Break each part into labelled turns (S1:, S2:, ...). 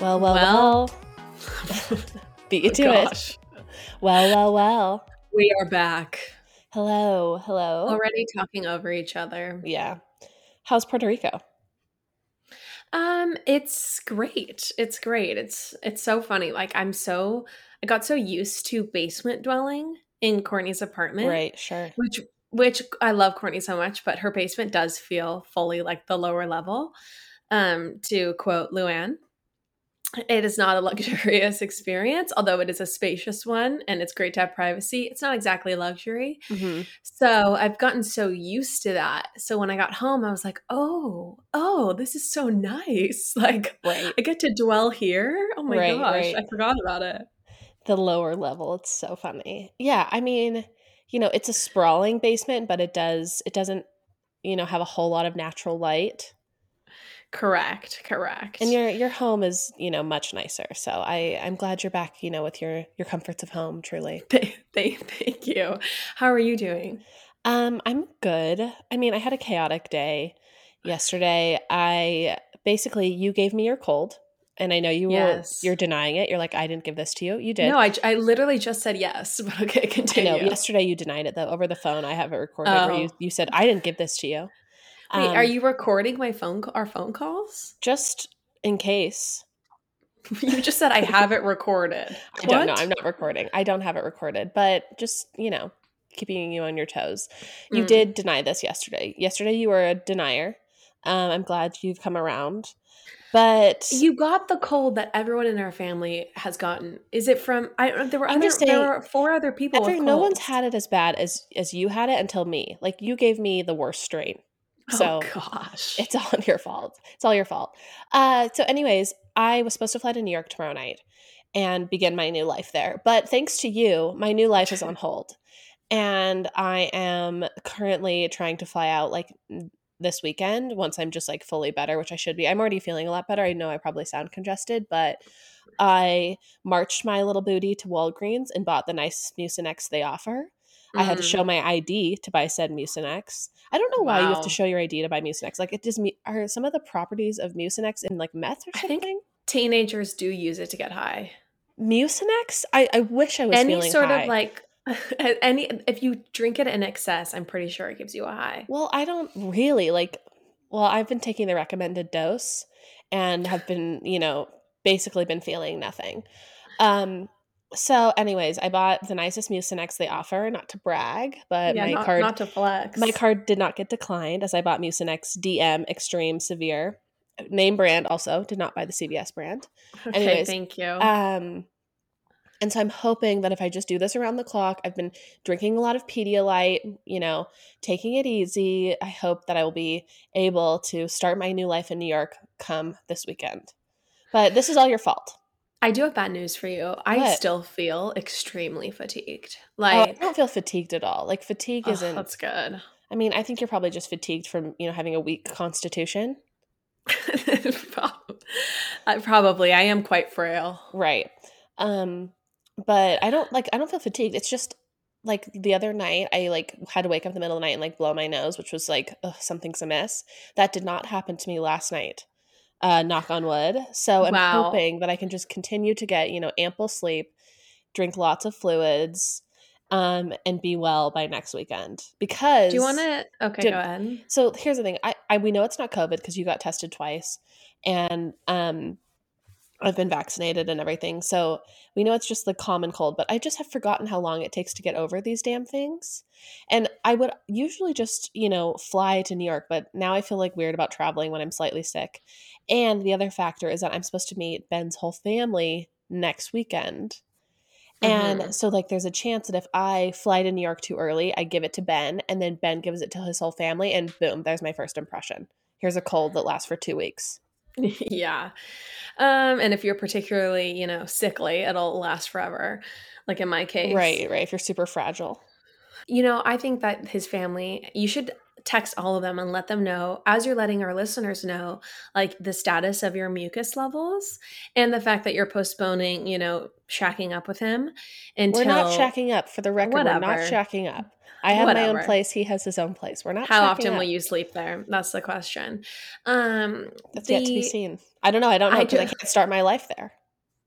S1: Well, well, well. Beat you
S2: Oh,
S1: to it. Well, well, well.
S2: We are back.
S1: Hello, hello.
S2: Already talking over each other.
S1: Yeah. How's Puerto Rico?
S2: Um, it's great. It's great. It's it's so funny. Like I'm so I got so used to basement dwelling in Courtney's apartment.
S1: Right, sure.
S2: Which which I love Courtney so much, but her basement does feel fully like the lower level. Um, to quote Luann. It is not a luxurious experience, although it is a spacious one and it's great to have privacy. It's not exactly luxury.
S1: hmm
S2: So I've gotten so used to that. So when I got home, I was like, oh, oh, this is so nice. Like,
S1: Right.
S2: I get to dwell here. Oh my
S1: Right,
S2: gosh,
S1: right.
S2: I forgot about it.
S1: The lower level. It's so funny. Yeah, I mean, you know, it's a sprawling basement, but it does it doesn't, you know, have a whole lot of natural light.
S2: Correct, correct.
S1: And your your home is, you know, much nicer. So I I'm glad you're back, you know, with your your comforts of home, truly.
S2: Th- th- thank you. How are you doing?
S1: Um, I'm good. I mean, I had a chaotic day yesterday. I basically you gave me your cold, and I know you were
S2: Yes.
S1: you're denying it. You're like, I didn't give this to you. You did.
S2: No, I, I literally just said yes. But okay,
S1: I
S2: continue.
S1: know. Yesterday you denied it though over the phone. I have it recorded where you
S2: Oh.
S1: you said I didn't give this to you.
S2: Wait,
S1: Um,
S2: are you recording my phone our phone calls?
S1: just in case?
S2: you just said I have it recorded.
S1: I don't know. I'm not recording. I don't have it recorded, but just you know, keeping you on your toes. You
S2: Mm.
S1: did deny this yesterday. Yesterday you were a denier. Um, I'm glad you've come around, but
S2: You got the cold that everyone in our family has gotten. Is it from? I don't know. there were
S1: I'm
S2: other, there were four other people.
S1: Every, no one's had it as bad as as you had it until me. Like you gave me the worst strain. So
S2: oh gosh,
S1: it's all your fault. It's all your fault. Uh, so, anyways, I was supposed to fly to New York tomorrow night and begin my new life there. But thanks to you, my new life is on hold. And I am currently trying to fly out like this weekend once I'm just like fully better, which I should be. I'm already feeling a lot better. I know I probably sound congested, but I marched my little booty to Walgreens and bought the nice Mucinex they offer. I had to
S2: Mm.
S1: show my ID to buy said Mucinex. I don't know why you have to show your ID to buy Mucinex. Like it just are some of the properties of Mucinex in like meth or something?
S2: teenagers do use it to get high.
S1: Mucinex? I, I wish I was
S2: Any sort
S1: high.
S2: of like any if you drink it in excess, I'm pretty sure it gives you a high.
S1: Well, I don't really like well, I've been taking the recommended dose and have been, you know, basically been feeling nothing. Um so anyways, I bought the nicest Mucinex they offer, not to brag, but
S2: yeah,
S1: my
S2: not,
S1: card
S2: not to flex.
S1: My card did not get declined as I bought Mucinex DM Extreme Severe. Name brand also, did not buy the CVS brand.
S2: Okay,
S1: anyways,
S2: thank you.
S1: Um and so I'm hoping that if I just do this around the clock, I've been drinking a lot of Pedialyte, you know, taking it easy. I hope that I will be able to start my new life in New York come this weekend. But this is all your fault.
S2: I do have bad news for you. I
S1: What?
S2: still feel extremely fatigued.
S1: Oh, I don't feel fatigued at all. Like fatigue
S2: oh,
S1: isn't
S2: that's good.
S1: I mean, I think you're probably just fatigued from, you know, having a weak constitution.
S2: Probably I am quite frail.
S1: Right. Um but I don't like I don't feel fatigued. It's just like the other night I like had to wake up in the middle of the night and like blow my nose, which was like ugh, something's amiss. That did not happen to me last night. Uh knock on wood. So I'm
S2: Wow.
S1: hoping that I can just continue to get, you know, ample sleep, drink lots of fluids, um and be well by next weekend. Because
S2: Do you want to? Okay, go ahead.
S1: so here's the thing. I, I we know it's not COVID because you got tested twice, and um, I've been vaccinated and everything. So we know it's just the common cold. But I just have forgotten how long it takes to get over these damn things. And I would usually just you know fly to New York, but now I feel like weird about traveling when I'm slightly sick. And the other factor is that I'm supposed to meet Ben's whole family next weekend. And
S2: Mhm.
S1: so, like, there's a chance that if I fly to New York too early, I give it to Ben, and then Ben gives it to his whole family, and boom, there's my first impression. Here's a cold that lasts for two weeks.
S2: yeah. Um, and if you're particularly, you know, sickly, it'll last forever. Like in my case.
S1: Right, right. If you're super fragile.
S2: You know, I think that his family, you should text all of them and let them know, as you're letting our listeners know, like the status of your mucus levels and the fact that you're postponing, you know, shacking up with him until
S1: We're not shacking up. For the record, we're not
S2: Whatever.
S1: shacking up. I have my own place. He has his own place. We're not.
S2: How often
S1: up.
S2: will you sleep there? That's the question. Um,
S1: That's yet to be seen. I don't know. I don't know
S2: I
S1: because I,
S2: ju-
S1: can't start my life there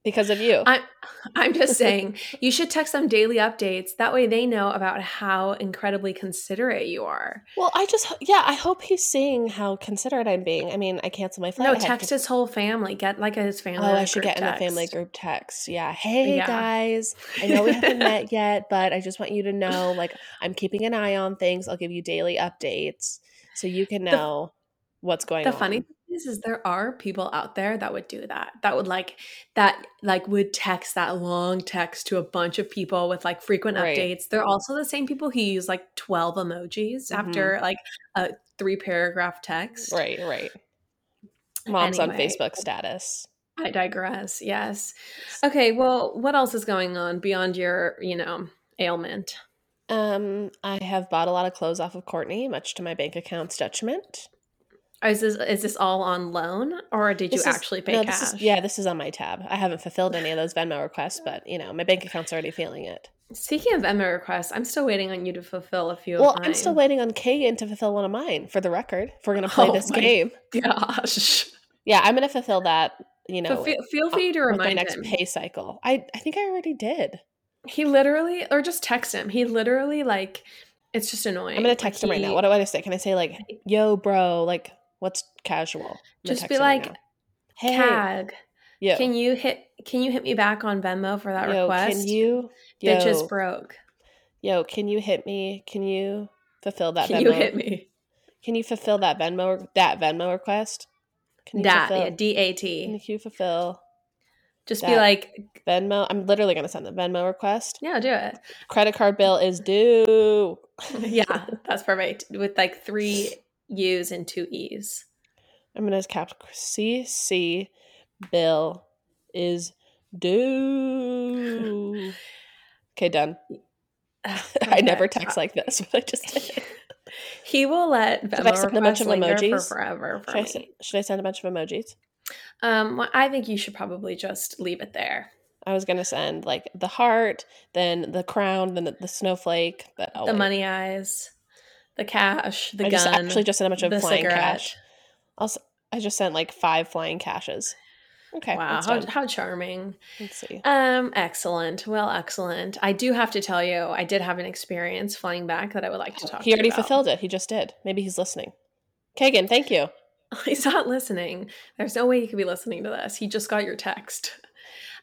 S1: because of you.
S2: I'm, I'm just saying, you should text them daily updates. That way, they know about how incredibly considerate you are.
S1: well, I just yeah. I hope he's seeing how considerate I'm being. I mean, I canceled my flight.
S2: No, text
S1: to-
S2: his whole family. Get like his family.
S1: Oh, I should get in the family group text. Yeah. Hey
S2: Yeah.
S1: guys, I know we haven't met yet, but I just want you to know, like, I'm keeping an eye on things. I'll give you daily updates so you can
S2: The-
S1: know what's going
S2: The
S1: on.
S2: funny thing is, is there are people out there that would do that. That would like that like would text that long text to a bunch of people with like frequent
S1: Right.
S2: updates. They're also the same people who use like 12 emojis
S1: Mhm.
S2: after like a three paragraph text.
S1: Right, right. Mom's on Facebook status.
S2: I digress. Yes. Okay, well, what else is going on beyond your, you know, ailment?
S1: Um, I have bought a lot of clothes off of Courtney, much to my bank account's detriment.
S2: Oh, is this is this all on loan or did you
S1: is-
S2: actually pay
S1: no,
S2: cash?
S1: This is, yeah, this is on my tab. I haven't fulfilled any of those Venmo requests, but you know, my bank account's already feeling it.
S2: Speaking of Venmo requests, I'm still waiting on you to fulfill a few
S1: Well,
S2: of mine.
S1: I'm still waiting on Kagan to fulfill one of mine for the record. If we're gonna play
S2: Oh
S1: this game.
S2: Gosh.
S1: Yeah, I'm gonna fulfill that, you know,
S2: feel, feel free to uh,
S1: with my next
S2: him.
S1: pay cycle. I I think I already did.
S2: He literally, or just text him. He literally, like, it's just annoying.
S1: I'm gonna text him right now. What do I say? Can I say like, "Yo, bro, like, what's casual?"
S2: Just be like,
S1: now. "Hey,
S2: Cag,
S1: yo,
S2: can you hit? Can you hit me back on Venmo for that
S1: yo,
S2: request?
S1: can you, yo,
S2: broke.
S1: yo, can you hit me? Can you fulfill that
S2: Can
S1: Venmo?
S2: you hit me?
S1: Can you fulfill that Venmo that Venmo request? Can you
S2: Dat,
S1: fulfill?
S2: yeah, D A
S1: Can you fulfill
S2: Just be like,
S1: Venmo? I'm literally gonna send the Venmo request.
S2: yeah, do it.
S1: Credit card bill is due.
S2: yeah, that's perfect. With like three U's and two E's.
S1: I'm gonna cap C C bill is due. Okay, done. I never text like this, but I just did.
S2: He will let
S1: Should I send a bunch of
S2: linger for
S1: emojis?
S2: forever for
S1: Should I, send, should I send a bunch of emojis?
S2: Um, well, I think you should probably just leave it there.
S1: I was gonna send like the heart, then the crown, then the, the snowflake. But I'll
S2: the
S1: wait.
S2: money eyes, the cash, the
S1: I
S2: gun.
S1: just actually just sent a bunch of flying
S2: cigarette.
S1: cash. Also, I just sent like five flying caches. Okay,
S2: wow, how, how charming.
S1: Let's see.
S2: Um, excellent. Well, excellent. I do have to tell you, I did have an experience flying back that I would like to talk. About.
S1: He
S2: to
S1: already
S2: about.
S1: fulfilled it. He just did. Maybe he's listening. Kagan, thank you.
S2: He's not listening. There's no way he could be listening to this. He just got your text.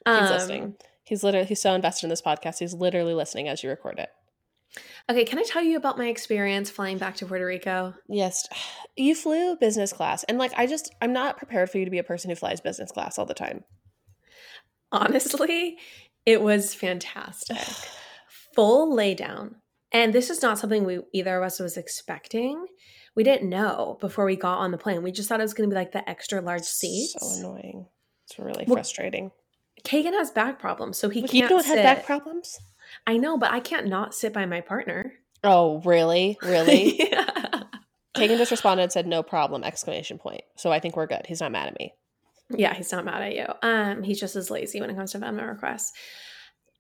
S1: He's
S2: Um,
S1: listening. He's literally he's so invested in this podcast. He's literally listening as you record it.
S2: Okay, can I tell you about my experience flying back to Puerto Rico?
S1: Yes, you flew business class, and like I just I'm not prepared for you to be a person who flies business class all the time.
S2: Honestly, it was fantastic. Full laydown. And this is not something we either of us was expecting. We didn't know before we got on the plane. We just thought it was going to be like the extra large seats.
S1: So annoying. It's really
S2: Well,
S1: frustrating.
S2: Kagan has back problems, so he
S1: Like,
S2: can't
S1: you don't
S2: sit.
S1: have back problems.
S2: I know, but I can't not sit by my partner.
S1: Oh, really? Really?
S2: yeah.
S1: Kagan just responded and said, "No problem!" Exclamation point. So I think we're good. He's not mad at me.
S2: Yeah, he's not mad at you. Um, he's just as lazy when it comes to Venmo requests.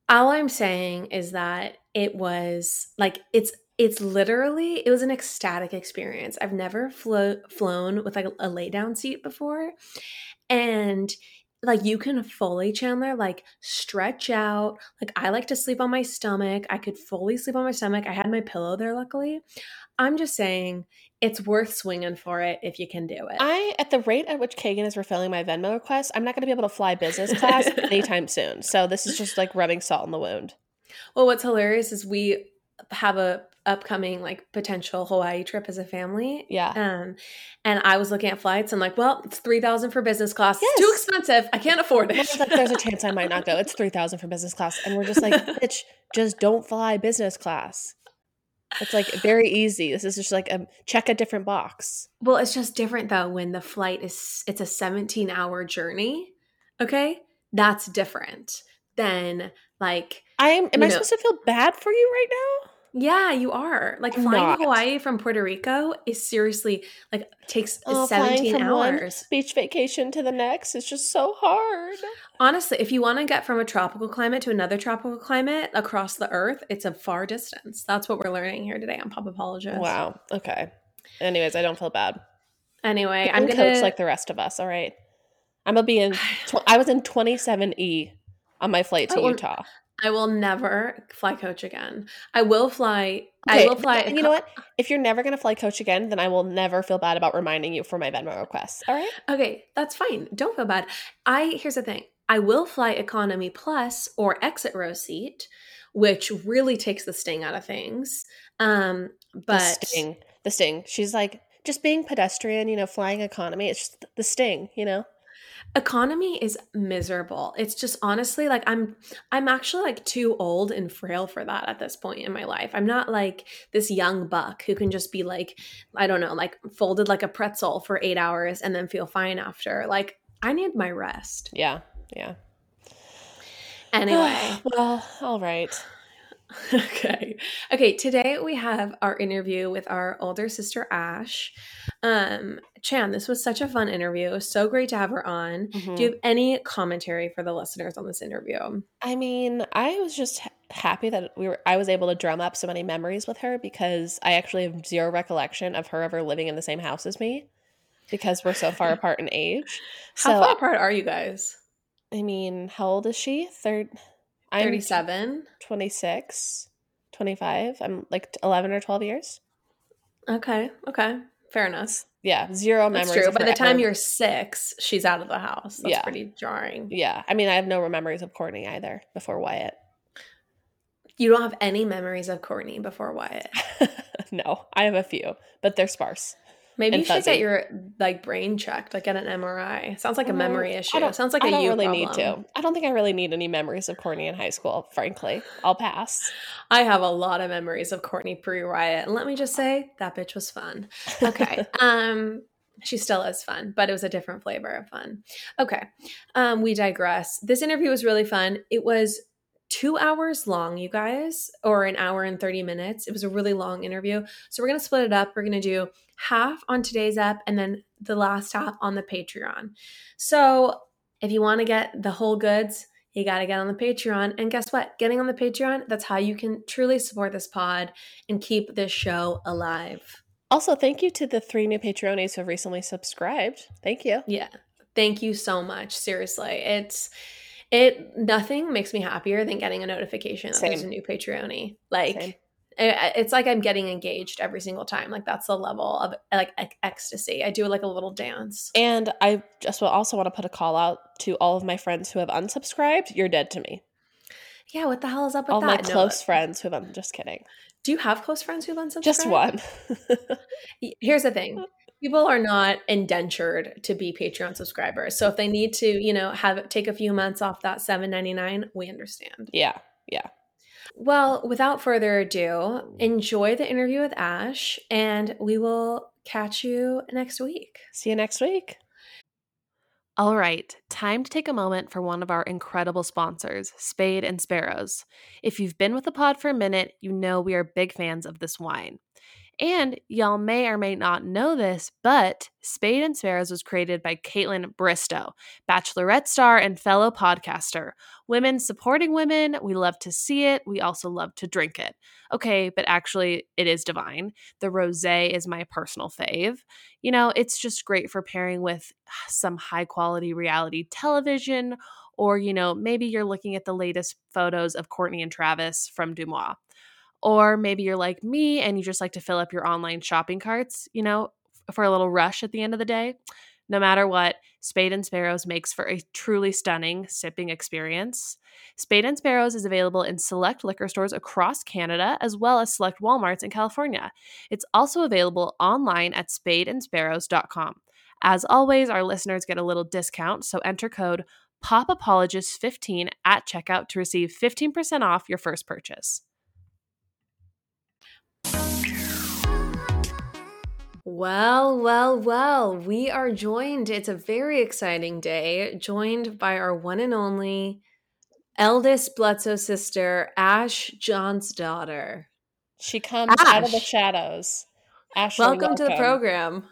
S2: All I'm saying is that it was like it's it's literally it was an ecstatic experience. I've never flo- flown with like a, a lay down seat before, and like you can fully Chandler like stretch out. Like I like to sleep on my stomach. I could fully sleep on my stomach. I had my pillow there, luckily. I'm just saying it's worth swinging for it if you can do it.
S1: I, at the rate at which Kagan is refilling my Venmo request, I'm not going to be able to fly business class anytime soon. So this is just like rubbing salt in the wound.
S2: Well, what's hilarious is we have a upcoming like potential Hawaii trip as a family.
S1: Yeah.
S2: Um, and I was looking at flights. I'm like, well, it's three thousand for business class. It's
S1: Yes.
S2: too expensive. I can't afford it.
S1: it's like, there's a chance I might not go. It's three thousand for business class, and we're just like, bitch, just don't fly business class. It's like very easy. This is just like a check a different box.
S2: well, it's just different though when the flight is it's a 17 hour journey. Okay, that's different than like
S1: I am. Am I
S2: know-
S1: supposed to feel bad for you right now?
S2: Yeah, you are. Like flying
S1: not.
S2: to Hawaii from Puerto Rico is seriously like takes
S1: Oh,
S2: 17
S1: from one
S2: hours.
S1: beach vacation to the next is just so hard.
S2: Honestly, if you want to get from a tropical climate to another tropical climate across the earth, it's a far distance. That's what we're learning here today on Pop Apologist.
S1: Wow. Okay. Anyways, I don't feel bad.
S2: Anyway,
S1: I'm
S2: I'm gonna
S1: coach like the rest of us. All right. I'm gonna be in. Tw- I was in 27e on my flight oh, to
S2: Oh,
S1: Utah.
S2: I will never fly coach again. I will fly.
S1: Okay,
S2: I will fly.
S1: You know what? If you're never gonna fly coach again, then I will never feel bad about reminding you for my Venmo requests. All right.
S2: Okay, that's fine. Don't feel bad. I here's the thing. I will fly economy plus or exit row seat, which really takes the sting out of things. Um, but The
S1: sting. The sting. She's like just being pedestrian. You know, flying economy. It's just the sting. You know.
S2: Economy is miserable. It's just honestly like I'm I'm actually like too old and frail for that at this point in my life. I'm not like this young buck who can just be like I don't know, like folded like a pretzel for 8 hours and then feel fine after. Like I need my rest.
S1: Yeah. Yeah.
S2: Anyway,
S1: well, all right.
S2: okay. Okay, today we have our interview with our older sister Ash. Um Chan, this was such a fun interview. So great to have her on.
S1: Mhm.
S2: Do you have any commentary for the listeners on this interview?
S1: I mean, I was just happy that we were I was able to drum up so many memories with her because I actually have zero recollection of her ever living in the same house as me because we're so far apart in age.
S2: How
S1: So
S2: far apart are you guys?
S1: I mean, how old is she? Third I'm
S2: 37.
S1: 26, 25. I'm like 11 or 12 years.
S2: Okay. Okay. Fair enough.
S1: Yeah, zero
S2: That's
S1: memories.
S2: true. By the time
S1: ever-
S2: you're six, she's out of the house. That's
S1: Yeah.
S2: pretty jarring.
S1: Yeah, I mean, I have no memories of Courtney either before Wyatt.
S2: You don't have any memories of Courtney before Wyatt.
S1: no, I have a few, but they're sparse.
S2: Maybe you should get your like brain checked, like get an MRI. Sounds like a memory issue.
S1: don't-
S2: Sounds like a
S1: I don't
S2: you
S1: really
S2: problem.
S1: need to. I don't think I really need any memories of Courtney in high school. Frankly, I'll pass.
S2: I have a lot of memories of Courtney pre-riot, and let me just say that bitch was fun. Okay. um, she still is fun, but it was a different flavor of fun. Okay. Um, we digress. This interview was really fun. It was two hours long, you guys, or an hour and 30 minutes. It was a really long interview. So we're gonna split it up. We're gonna do half on today's app and then the last half on the Patreon. So if you want to get the whole goods, you got to get on the Patreon. And guess what? Getting on the Patreon, that's how you can truly support this pod and keep this show alive.
S1: Also, thank you to the three new Patreonies who have recently subscribed. Thank you.
S2: Yeah. Thank you so much. Seriously. It's it nothing makes me happier than getting a notification that there's a new Patreoni. Like
S1: Same.
S2: it- it's like I'm getting engaged every single time. Like that's the level of like ec- ecstasy. I do like a little dance.
S1: And I just will also want to put a call out to all of my friends who have unsubscribed. You're dead to me.
S2: Yeah, what the hell is up with
S1: all
S2: that?
S1: my
S2: No,
S1: close friends who have. I'm just kidding.
S2: Do you have close friends who've unsubscribed?
S1: Just one.
S2: Here's the thing. People are not indentured to be Patreon subscribers. So if they need to, you know, have take a few months off that 7.99, we understand.
S1: yeah. Yeah.
S2: Well, without further ado, enjoy the interview with Ash and we will catch you next week.
S1: See you next week. All right, time to take a moment for one of our incredible sponsors, Spade and Sparrows. If you've been with the pod for a minute, you know we are big fans of this wine. And y'all may or may not know this, but Spade and Sparrows was created by Kaitlyn Bristowe, Bachelorette star and fellow podcaster. Women supporting women, we love to see it. We also love to drink it. Okay, but actually, it is divine. The rosé is my personal fave. You know, it's just great for pairing with some high quality reality television, or, you know, maybe you're looking at the latest photos of Courtney and Travis from Dumois. Or maybe you're like me and you just like to fill up your online shopping carts, you know, for a little rush at the end of the day. No matter what, Spade and Sparrows makes for a truly stunning sipping experience. Spade and Sparrows is available in select liquor stores across Canada as well as select Walmarts in California. It's also available online at spadeandsparrows.com. As always, our listeners get a little discount, so enter code POPAPOLOGIST15 at checkout to receive 15% off your first purchase.
S2: Well, well, well, we are joined. It's a very exciting day, joined by our one and only eldest Bledsoe sister, Ash Johnsdottir.
S1: She comes Ash. out of the shadows.
S2: Ashley, welcome, welcome, to the program.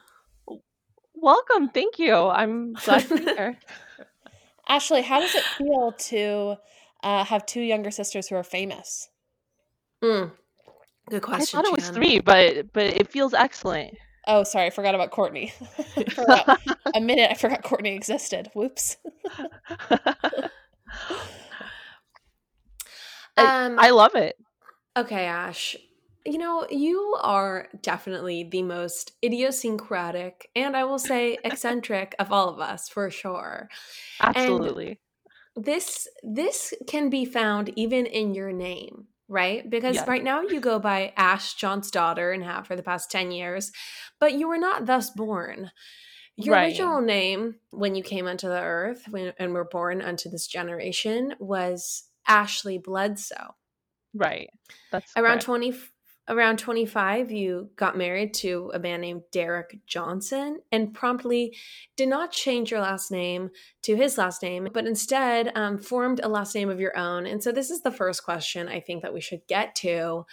S3: Welcome. Thank you. I'm glad to be here.
S1: Ashley, how does it feel to uh, have two younger sisters who are famous?
S2: Mm. Good question.
S3: I thought it was three, but but it feels excellent.
S1: Oh, sorry, I forgot about Courtney. A minute, I forgot Courtney existed. Whoops.
S3: um, I love it.
S2: Okay, Ash. You know, you are definitely the most idiosyncratic and I will say eccentric of all of us for sure.
S3: Absolutely.
S2: And this this can be found even in your name right? Because yes. right now you go by Ash Johnsdottir and have for the past 10 years, but you were not thus born. Your right. original name when you came onto the earth when, and were born unto this generation was Ashley Bledsoe.
S3: Right.
S2: That's around correct. 20 around 25, you got married to a man named Derek Johnson and promptly did not change your last name to his last name, but instead um, formed a last name of your own. And so, this is the first question I think that we should get to.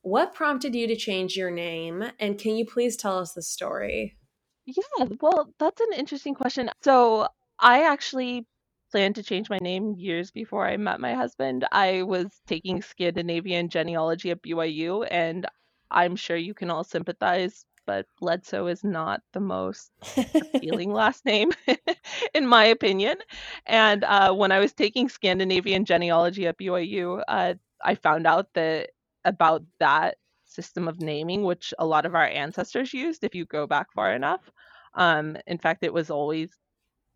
S2: What prompted you to change your name? And can you please tell us the story?
S3: Yeah, well, that's an interesting question. So, I actually planned to change my name years before I met my husband. I was taking Scandinavian genealogy at BYU, and I'm sure you can all sympathize, but Bledsoe is not the most appealing last name, in my opinion. And uh, when I was taking Scandinavian genealogy at BYU, uh, I found out that about that system of naming, which a lot of our ancestors used if you go back far enough. Um, in fact, it was always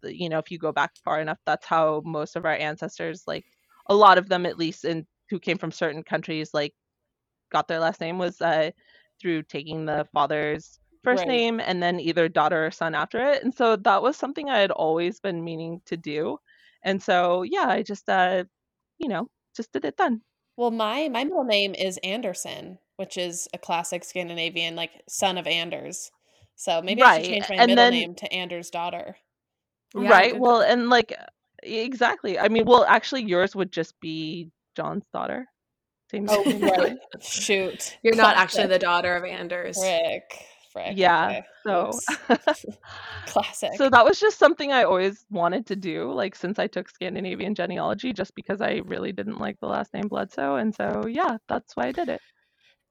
S3: you know if you go back far enough that's how most of our ancestors like a lot of them at least in who came from certain countries like got their last name was uh, through taking the father's first right. name and then either daughter or son after it and so that was something i had always been meaning to do and so yeah i just uh you know just did it then
S1: well my my middle name is anderson which is a classic scandinavian like son of anders so maybe right. i should change my and middle then, name to anders daughter
S3: yeah, right. Well, and like exactly. I mean, well, actually, yours would just be John's daughter.
S1: Same. Oh, right. Shoot.
S2: You're Classic. not actually the daughter of Anders.
S1: Frick. Frick.
S3: Yeah. Okay. So
S1: Classic.
S3: So that was just something I always wanted to do, like since I took Scandinavian genealogy, just because I really didn't like the last name Bledsoe, and so yeah, that's why I did it.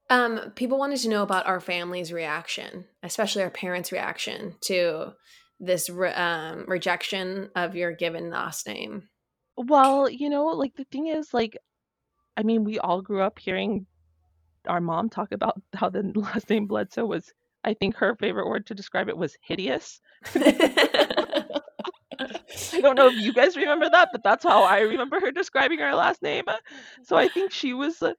S2: Um, people wanted to know about our family's reaction, especially our parents' reaction to this re- um, rejection of your given last name?
S3: Well, you know, like the thing is, like, I mean, we all grew up hearing our mom talk about how the last name Bledsoe was. I think her favorite word to describe it was hideous. I don't know if you guys remember that, but that's how I remember her describing her last name. So I think she was uh,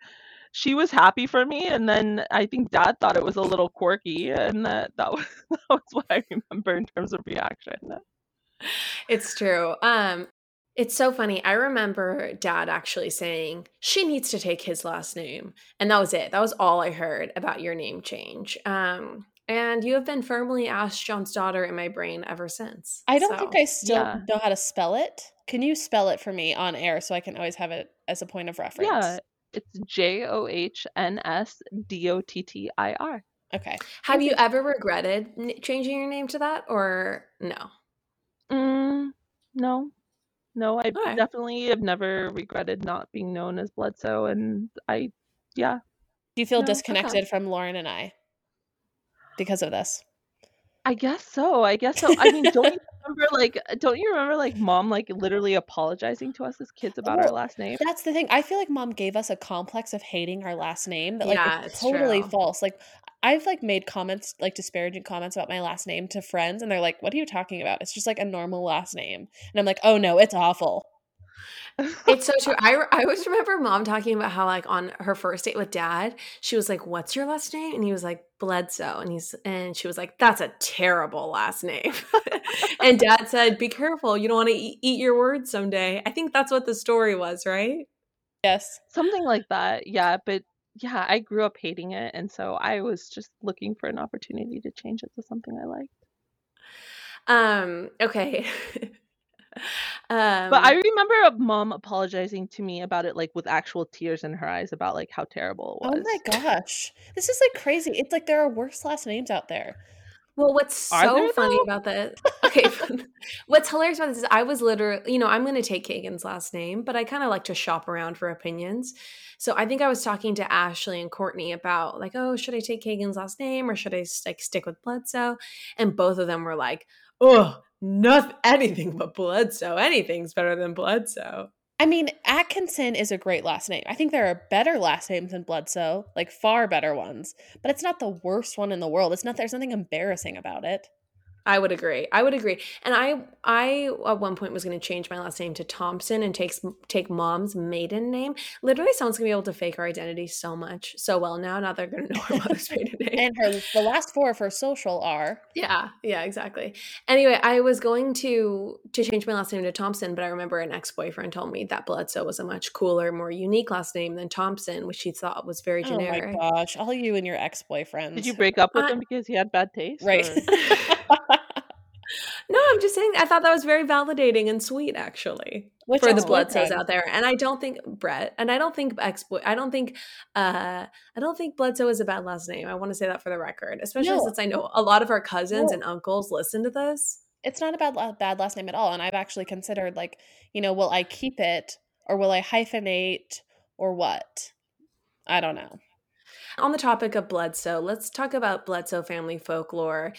S3: she was happy for me and then i think dad thought it was a little quirky and that that was, that was what i remember in terms of reaction
S2: it's true um it's so funny i remember dad actually saying she needs to take his last name and that was it that was all i heard about your name change um and you have been firmly Ash Johnsdottir in my brain ever since.
S1: I don't so, think I still yeah. know how to spell it. Can you spell it for me on air so I can always have it as a point of reference?
S3: Yeah, it's J O H N S D O T T I R.
S1: Okay.
S2: Have you ever regretted changing your name to that or no?
S3: Mm, no. No, I definitely have never regretted not being known as Bledsoe. And I, yeah.
S1: Do you feel no, disconnected okay. from Lauren and I because of this?
S3: I guess so. I guess so. I mean, don't remember like uh, don't you remember like mom like literally apologizing to us as kids about our last name?
S1: That's the thing. I feel like mom gave us a complex of hating our last name that like yeah, is totally true. false. Like I've like made comments like disparaging comments about my last name to friends and they're like, "What are you talking about? It's just like a normal last name." And I'm like, "Oh no, it's awful."
S2: It's so true. I, I always remember mom talking about how like on her first date with dad, she was like, "What's your last name?" And he was like, "Bledsoe." And he's and she was like, "That's a terrible last name." and dad said, "Be careful. You don't want to eat, eat your words someday." I think that's what the story was, right?
S1: Yes,
S3: something like that. Yeah, but yeah, I grew up hating it, and so I was just looking for an opportunity to change it to something I liked.
S2: Um. Okay. Um,
S3: But I remember a mom apologizing to me about it, like with actual tears in her eyes, about like how terrible it was.
S1: Oh my gosh. This is like crazy. It's like there are worse last names out there.
S2: Well, what's
S3: Are
S2: so
S3: there,
S2: funny
S3: though?
S2: about this? Okay, what's hilarious about this is I was literally, you know, I'm going to take Kagan's last name, but I kind of like to shop around for opinions. So I think I was talking to Ashley and Courtney about like, oh, should I take Kagan's last name or should I like stick with Bledsoe? And both of them were like, oh, nothing, anything but Bledsoe. Anything's better than Bledsoe.
S1: I mean, Atkinson is a great last name. I think there are better last names than Bledsoe, like far better ones, but it's not the worst one in the world. It's not there's nothing embarrassing about it.
S2: I would agree. I would agree. And I, I at one point was going to change my last name to Thompson and take take mom's maiden name. Literally, someone's going to be able to fake our identity so much, so well now. Now they're going to know our mother's maiden name.
S1: And her the last four of her social are
S2: Yeah, yeah, exactly. Anyway, I was going to to change my last name to Thompson, but I remember an ex boyfriend told me that Bledsoe was a much cooler, more unique last name than Thompson, which he thought was very generic.
S1: Oh my gosh, all you and your ex boyfriends.
S3: Did you break up with
S2: I-
S3: him because he had bad taste?
S1: Right.
S2: no, I'm just saying I thought that was very validating and sweet, actually.
S1: Which
S2: for the
S1: ex-boyfriend?
S2: Bledsoes out there. And I don't think Brett, and I don't think ex boy, I don't think, uh, I don't think Bledsoe is a bad last name. I want to say that for the record, especially
S1: No.
S2: since I know a lot of our cousins
S1: No.
S2: and uncles listen to this.
S1: It's not a bad bad last name at all, and I've actually considered like, you know, will I keep it or will I hyphenate or what? I don't know.
S2: On the topic of Bledsoe, let's talk about Bledsoe family folklore.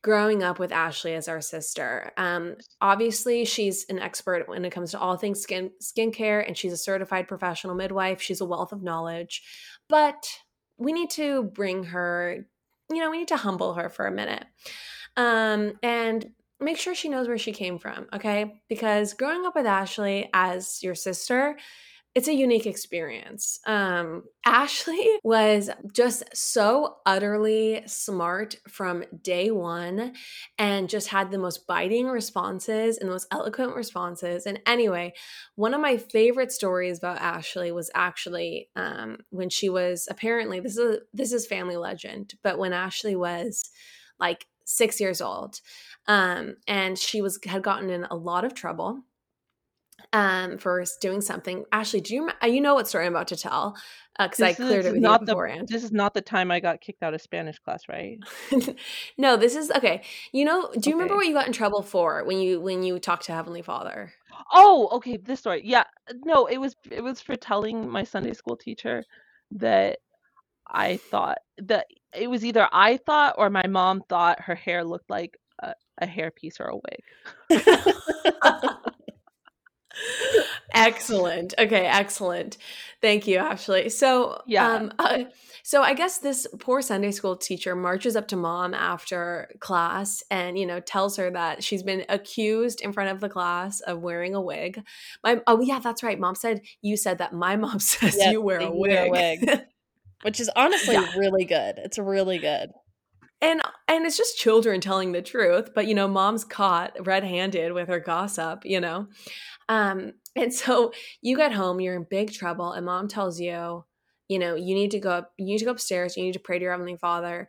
S2: Growing up with Ashley as our sister, um, obviously she's an expert when it comes to all things skin skincare, and she's a certified professional midwife. She's a wealth of knowledge, but we need to bring her. You know, we need to humble her for a minute, um, and make sure she knows where she came from. Okay, because growing up with Ashley as your sister it's a unique experience. Um, Ashley was just so utterly smart from day one and just had the most biting responses and the most eloquent responses. And anyway, one of my favorite stories about Ashley was actually um, when she was apparently this is this is family legend, but when Ashley was like six years old, um, and she was had gotten in a lot of trouble um, for doing something. Ashley, do you uh, you know what story I'm about to tell? Uh, because I cleared it with
S3: not
S2: you
S3: the-
S2: beforehand.
S3: This is not the time I got kicked out of Spanish class, right?
S2: no, this is okay. You know, do you remember what you got in trouble for when you when you talked to Heavenly Father?
S3: Oh, okay, this story. Yeah, uh, no, it was it was for telling my Sunday school teacher that I thought that it was either I thought or my mom thought her hair looked like a, a hairpiece or a wig.
S2: excellent. Okay, excellent. Thank you, Ashley. So,
S3: Yeah.
S2: um, uh, so I guess this poor Sunday school teacher marches up to mom after class and you know tells her that she's been accused in front of the class of wearing a wig. My oh yeah, that's right. Mom said you said that. My mom says you wear a
S1: you wear a
S2: wig.
S1: wig. Which is honestly
S3: Yeah.
S1: really good. It's really good.
S2: And and it's just children telling the truth but you know mom's caught red-handed with her gossip you know um and so you get home you're in big trouble and mom tells you you know you need to go up you need to go upstairs you need to pray to your heavenly father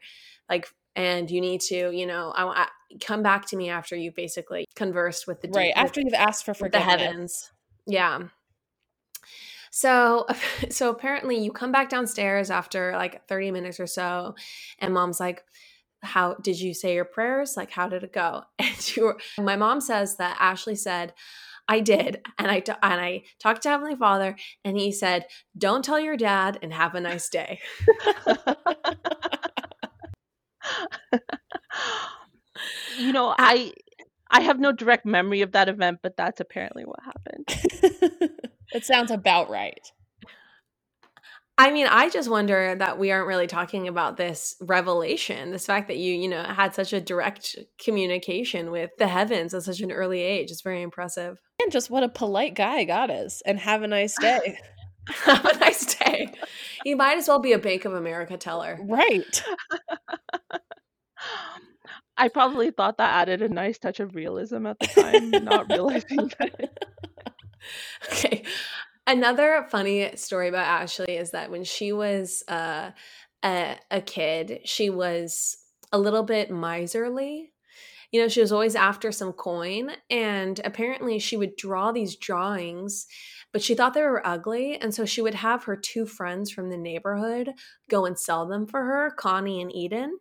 S2: like and you need to you know i, I come back to me after you've basically conversed with the
S1: Right.
S2: with-
S1: After you've asked for
S2: with the
S1: forgiveness.
S2: heavens yeah so so apparently you come back downstairs after like 30 minutes or so and mom's like how did you say your prayers like how did it go and you were, my mom says that ashley said i did and i t- and i talked to heavenly father and he said don't tell your dad and have a nice day
S3: you know, I I have no direct memory of that event, but that's apparently what happened.
S1: it sounds about right.
S2: I mean, I just wonder that we aren't really talking about this revelation, this fact that you, you know, had such a direct communication with the heavens at such an early age. It's very impressive.
S1: And just what a polite guy God is. And have a nice day.
S2: Have a nice day. You might as well be a Bank of America teller.
S1: right.
S3: I probably thought that added a nice touch of realism at the time, not realizing that.
S2: Okay. Another funny story about Ashley is that when she was uh, a, a kid, she was a little bit miserly. you know, she was always after some coin. And apparently she would draw these drawings, but she thought they were ugly. And so she would have her two friends from the neighborhood go and sell them for her, Connie and Eden.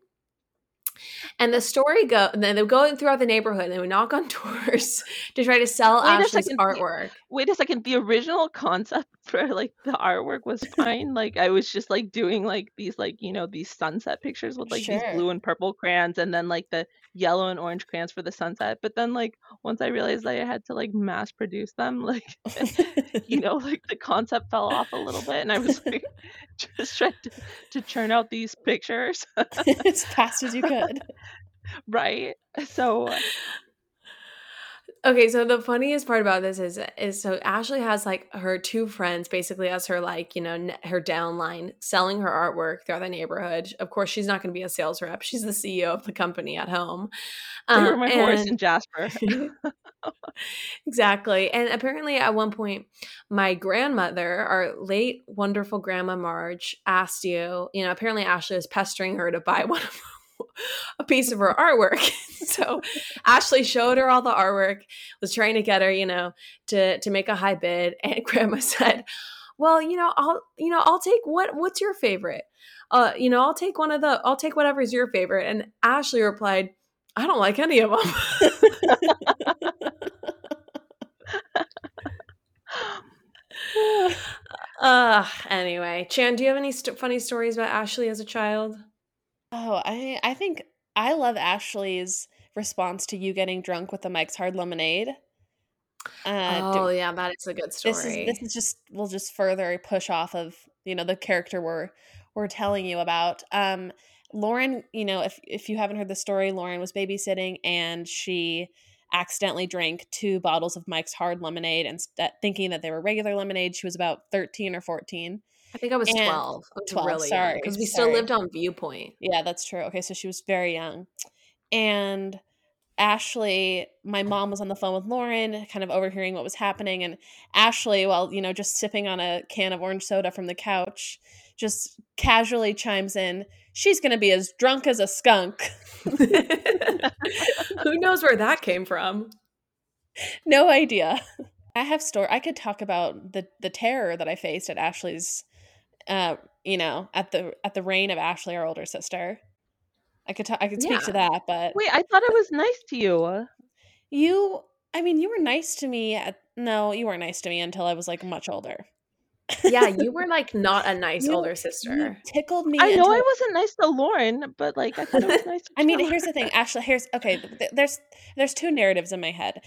S2: And the story go and then they would go throughout the neighborhood and they would knock on doors to try to sell
S3: Wait
S2: Ashley's artwork.
S3: Wait a second. The original concept for like the artwork was fine. Like I was just like doing like these like you know these sunset pictures with like these blue and purple crayons, and then like the yellow and orange crayons for the sunset. But then like once I realized that I had to like mass produce them, like you know like the concept fell off a little bit, and I was like just trying to, to churn out these pictures,
S1: as fast as you could.
S3: right? So
S2: Okay, so the funniest part about this is is so Ashley has like her two friends basically as her like, you know, her downline selling her artwork throughout the neighborhood. Of course, she's not going to be a sales rep. She's the CEO of the company at home.
S3: they were
S2: Um,
S3: my horse
S2: and-
S3: and Jasper.
S2: exactly. And apparently, at one point, my grandmother, our late wonderful grandma Marge, asked you, you know, apparently Ashley was pestering her to buy one of a piece of her artwork. so Ashley showed her all the artwork, was trying to get her, you know, to to make a high bid, and grandma said, "Well, you know, I'll, you know, I'll take what what's your favorite? Uh, you know, I'll take one of the I'll take whatever's your favorite." And Ashley replied, "I don't like any of them." Uh, anyway, Chan, do you have any st- funny stories about Ashley as a child?
S1: Oh, I I think I love Ashley's response to you getting drunk with the Mike's Hard Lemonade. Uh, do-
S2: oh, yeah, that is a good story.
S1: this is this is just will just further push off of you know the character we're we're telling you about. Um, Lauren, you know, if if you haven't heard the story, Lauren was babysitting and she accidentally drank two bottles of Mike's Hard Lemonade and st- thinking that they were regular lemonade. She was about thirteen or fourteen.
S2: I think I was
S1: and-
S2: 12. I was
S1: 12,
S2: really
S1: sorry,
S2: Because we still lived on Viewpoint.
S1: Yeah, that's true. Okay, so she was very young. And Ashley, my mom was on the phone with Lauren, kind of overhearing what was happening. And Ashley, while, you know, just sipping on a can of orange soda from the couch, just casually chimes in, She's going to be as drunk as a skunk.
S2: Who knows where that came from?
S1: no idea. I have story. I could talk about the the terror that I faced at Ashley's, uh, you know, at the at the reign of Ashley, our older sister. I could talk. I could speak to that, but
S3: Wait, I thought I was nice to you.
S1: You, I mean, you were nice to me. At, no, you weren't nice to me until I was like much older.
S2: Yeah, you were like not a nice
S1: You-
S2: older
S1: You
S2: sister.
S1: tickled me.
S3: I know I wasn't nice to Lauren, but like I thought it was nice. To
S1: I mean,
S3: Chella.
S1: here's the thing, Ashley. Here's okay. th- There's there's two narratives in my head.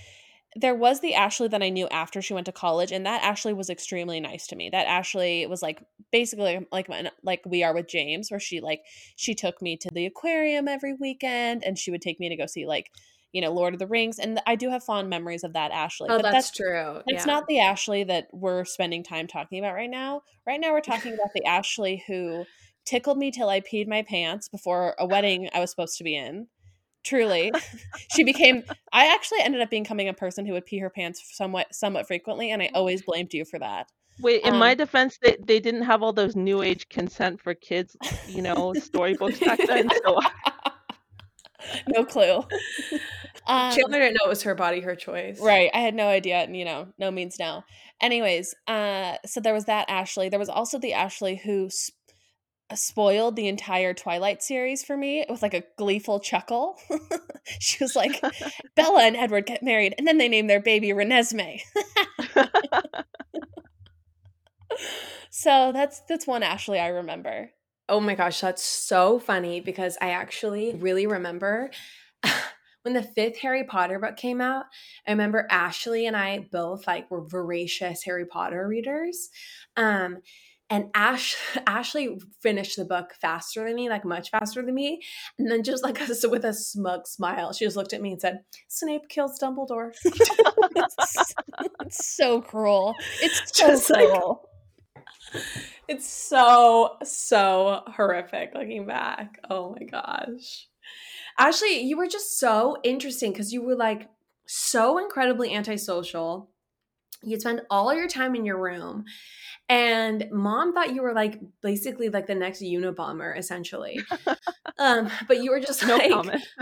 S1: There was the Ashley that I knew after she went to college, and that Ashley was extremely nice to me. That Ashley was like basically um, like my, like we are with James, where she like she took me to the aquarium every weekend, and she would take me to go see like you know Lord of the Rings, and I do have fond memories of that Ashley.
S2: Oh,
S1: but
S2: that's, true.
S1: It's
S2: yeah.
S1: not the Ashley that we're spending time talking about right now. Right now, we're talking about the Ashley who tickled me till I peed my pants before a wedding I was supposed to be in. Truly, she became. I actually ended up becoming a person who would pee her pants somewhat, somewhat frequently, and I always blamed you for that.
S3: Wait, in my
S1: um,
S3: defense, they, they didn't have all those new age consent for kids, you know, storybooks back then. So
S1: no clue. Um,
S2: Chandler didn't know it was her body, her choice.
S1: Right. I had no idea, and you know, no means no. Anyways, uh, so there was that Ashley. There was also the Ashley who sp- spoiled the entire Twilight series for me with like a gleeful chuckle. she was like, Bella and Edward get married, and then they name their baby Renesmee. so that's that's one Ashley I remember.
S2: Oh my gosh, that's so funny because I actually really remember when the fifth Harry Potter book came out. I remember Ashley and I both like were voracious Harry Potter readers. Um and Ash Ashley finished the book faster than me, like much faster than me. And then just like so with a smug smile, she just looked at me and said, Snape kills Dumbledore.
S1: it's, it's so cruel. It's so
S2: Just like-
S1: cruel.
S2: It's so, so horrific looking back. Oh my gosh. Ashley, you were just so interesting because you were like so incredibly antisocial. You'd spend all your time in your room. And mom thought you were like basically like the next Unabomber, essentially. um, but you were just
S3: no
S2: like,
S3: comment.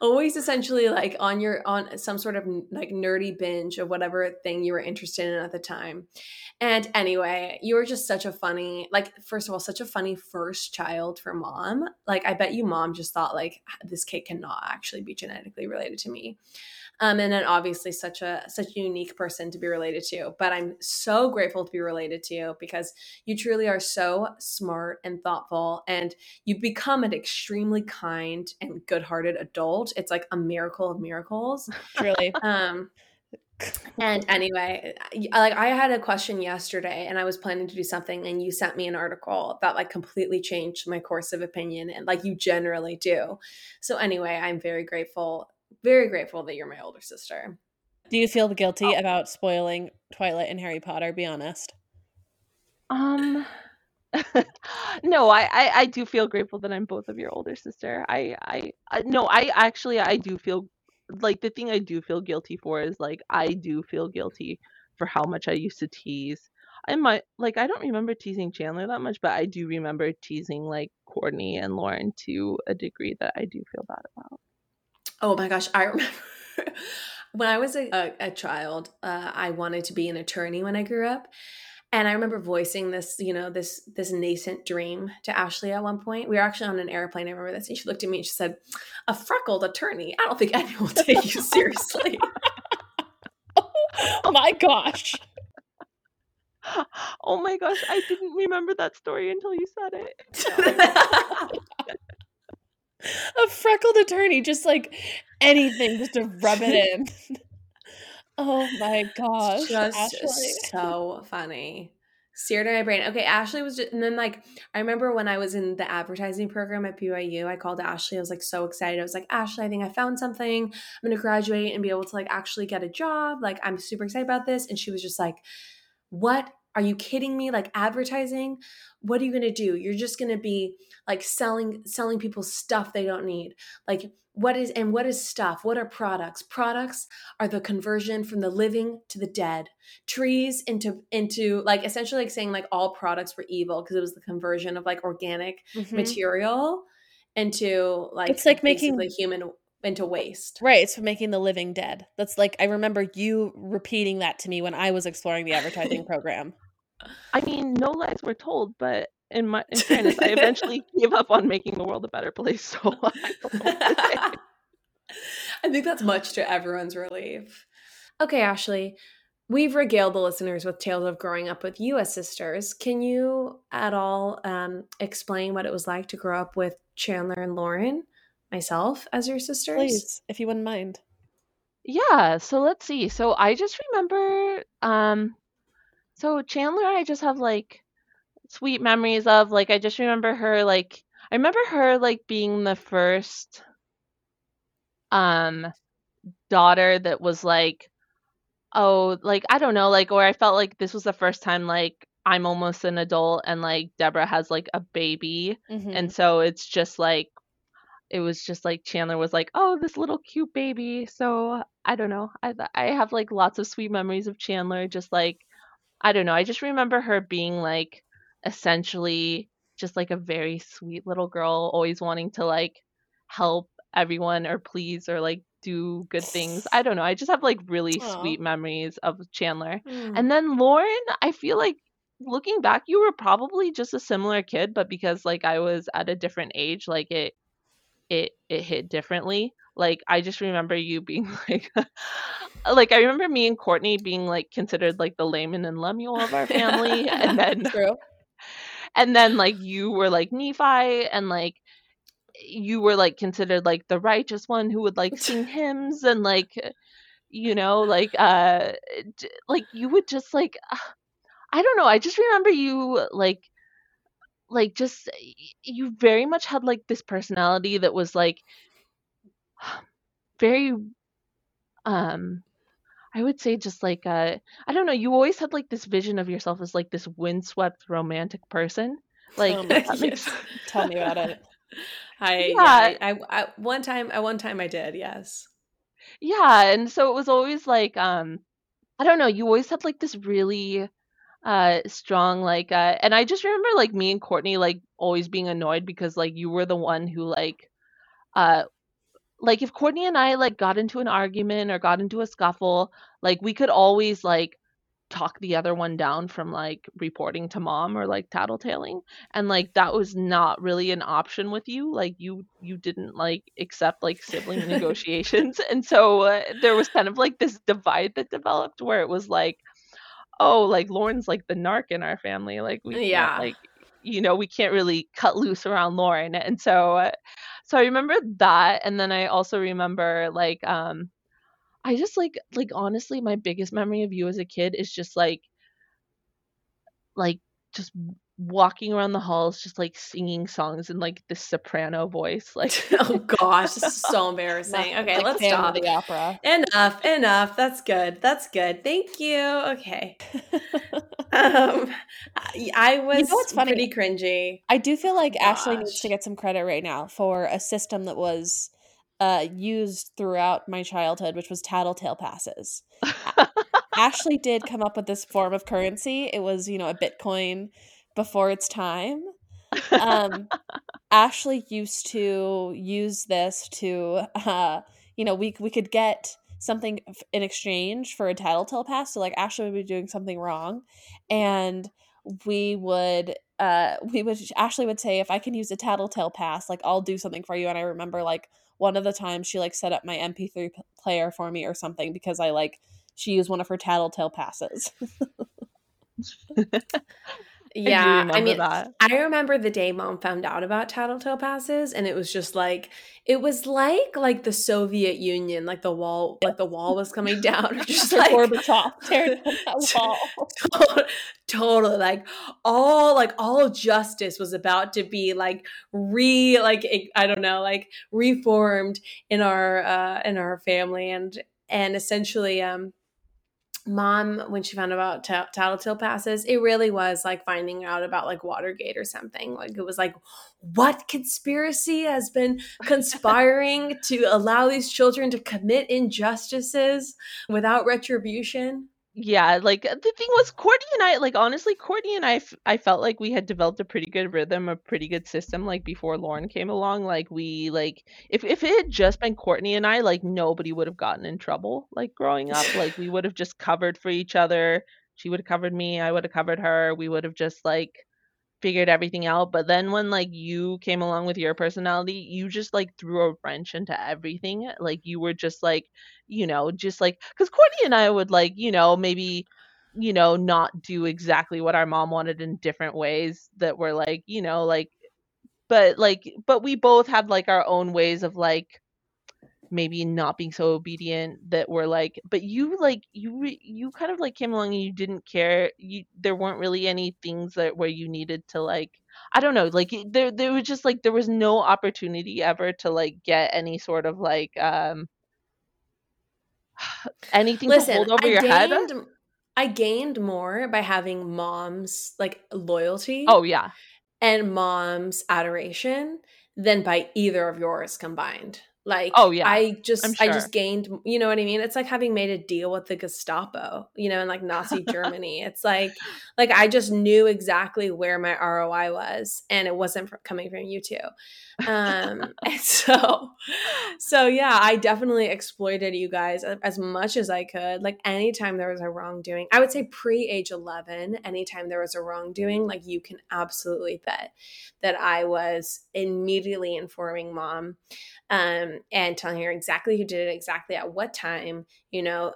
S2: always essentially like on your on some sort of like nerdy binge of whatever thing you were interested in at the time. And anyway, you were just such a funny, like first of all, such a funny first child for mom. Like I bet you mom just thought like this kid cannot actually be genetically related to me um, and then obviously such a such a unique person to be related to but i'm so grateful to be related to you because you truly are so smart and thoughtful and you become an extremely kind and good-hearted adult. It's like a miracle of miracles.
S1: Truly.
S2: Um and anyway like i had a question yesterday and i was planning to do something and you sent me an article that like completely changed my course of opinion and like you generally do. So anyway i'm very grateful very grateful that you're my older sister.
S1: Do you feel guilty oh. about spoiling Twilight and Harry Potter? Be honest.
S3: Um, no, I, I, I do feel grateful that I'm both of your older sister. I, I, I, no, I actually I do feel like the thing I do feel guilty for is like I do feel guilty for how much I used to tease. I might like I don't remember teasing Chandler that much, but I do remember teasing like Courtney and Lauren to a degree that I do feel bad about.
S2: Oh my gosh, I remember when I was a, a, a child, uh, I wanted to be an attorney when I grew up. And I remember voicing this, you know, this this nascent dream to Ashley at one point. We were actually on an airplane. I remember this, and she looked at me and she said, "A freckled attorney? I don't think anyone will take you seriously."
S1: oh my gosh!
S3: Oh my gosh! I didn't remember that story until you said it.
S1: A freckled attorney, just like anything, just to rub it in. oh my gosh.
S2: Just Ashley. so funny. Seared in my brain. Okay, Ashley was just, and then like, I remember when I was in the advertising program at BYU, I called Ashley. I was like so excited. I was like, Ashley, I think I found something. I'm going to graduate and be able to like actually get a job. Like, I'm super excited about this. And she was just like, What are you kidding me? Like advertising? What are you going to do? You're just going to be like selling selling people stuff they don't need. Like what is and what is stuff? What are products? Products are the conversion from the living to the dead. Trees into into like essentially like saying like all products were evil because it was the conversion of like organic mm-hmm. material into like
S1: it's like making
S2: the human into waste.
S1: Right. It's making the living dead. That's like I remember you repeating that to me when I was exploring the advertising program.
S3: I mean, no lies were told, but in my in fairness, I eventually gave up on making the world a better place. So I,
S2: I think that's much to everyone's relief. Okay, Ashley, we've regaled the listeners with tales of growing up with you as sisters. Can you at all um, explain what it was like to grow up with Chandler and Lauren, myself, as your sisters?
S1: Please, if you wouldn't mind.
S3: Yeah, so let's see. So I just remember um so Chandler, I just have like sweet memories of. Like I just remember her like I remember her like being the first um daughter that was like oh like I don't know like or I felt like this was the first time like I'm almost an adult and like Deborah has like a baby mm-hmm. and so it's just like it was just like Chandler was like, "Oh, this little cute baby." So I don't know. I I have like lots of sweet memories of Chandler, just like I don't know. I just remember her being like essentially just like a very sweet little girl, always wanting to like help everyone or please or like do good things. I don't know. I just have like really Aww. sweet memories of Chandler. Mm. And then Lauren, I feel like looking back, you were probably just a similar kid, but because like I was at a different age, like it it it hit differently. Like I just remember you being like like I remember me and Courtney being like considered like the Laman and Lemuel of our family. and then True. And then like you were like Nephi and like you were like considered like the righteous one who would like sing hymns and like you know like uh like you would just like I don't know I just remember you like like just you very much had like this personality that was like very um I would say just like uh I don't know, you always had like this vision of yourself as like this windswept romantic person. Like
S1: that makes tell me about it.
S2: I yeah, yeah I, I, one time at one time I did, yes.
S3: Yeah, and so it was always like um I don't know, you always had like this really uh strong like uh and I just remember like me and Courtney like always being annoyed because like you were the one who like uh like if Courtney and I like got into an argument or got into a scuffle, like we could always like talk the other one down from like reporting to mom or like tattletaling and like that was not really an option with you like you you didn't like accept like sibling negotiations and so uh, there was kind of like this divide that developed where it was like oh like lauren's like the narc in our family like we yeah. like you know we can't really cut loose around lauren and so uh, so i remember that and then i also remember like um I just like like honestly my biggest memory of you as a kid is just like like just walking around the halls just like singing songs in like this soprano voice like
S2: oh gosh this is so embarrassing. okay like let's stop.
S1: the opera.
S2: Enough enough. That's good. That's good. Thank you. Okay. Um i was you know what's funny? pretty cringy.
S1: I do feel like gosh. ashley needs to get some credit right now for a system that was uh, used throughout my childhood, which was tattletale passes. Ashley did come up with this form of currency. It was, you know, a Bitcoin before its time. Um, Ashley used to use this to, uh, you know, we we could get something in exchange for a tattletale pass. So like Ashley would be doing something wrong, and we would uh we would Ashley would say if I can use a tattletale pass, like I'll do something for you. And I remember like one of the times she like set up my MP3 player for me or something because I like she used one of her tattletale passes.
S2: yeah, I, I mean, that. I remember the day mom found out about tattletale passes, and it was just like it was like like the Soviet Union, like the wall, like the wall was coming down, just like
S1: Gorbachev tearing that wall.
S2: totally, like all like all justice was about to be like re like I don't know, like reformed in our uh in our family, and and essentially um mom when she found out about t- tattletale passes it really was like finding out about like watergate or something. Like it was like what conspiracy has been conspiring to allow these children to commit injustices without retribution
S3: yeah like uh, the thing was courtney and i like honestly courtney and I, f- I felt like we had developed a pretty good rhythm a pretty good system like before lauren came along like we like if, if it had just been courtney and i like nobody would have gotten in trouble like growing up like we would have just covered for each other. She would have covered me i would have covered her we would have just like figured everything out but then when like you came along with your personality you just like threw a wrench into everything like you were just like you know just like because courtney and i would like you know maybe you know not do exactly what our mom wanted in different ways that were like you know like but like but we both had like our own ways of like maybe not being so obedient that were like but you like you you kind of like came along and you didn't care you there weren't really any things that where you needed to like i don't know like there there was just like there was no opportunity ever to like get any sort of like um anything Listen, to hold over I your
S2: gained,
S3: head
S2: i gained more by having mom's like loyalty
S3: oh yeah.
S2: and mom's adoration than by either of yours combined like,
S3: oh yeah,
S2: I just sure. I just gained, you know what I mean? It's like having made a deal with the Gestapo, you know, in like Nazi Germany. it's like, like I just knew exactly where my ROI was, and it wasn't coming from you two. Um, and so, so yeah, I definitely exploited you guys as much as I could. Like anytime there was a wrongdoing, I would say pre age eleven, anytime there was a wrongdoing, like you can absolutely bet that I was immediately informing mom um, and telling her exactly who did it, exactly at what time, you know,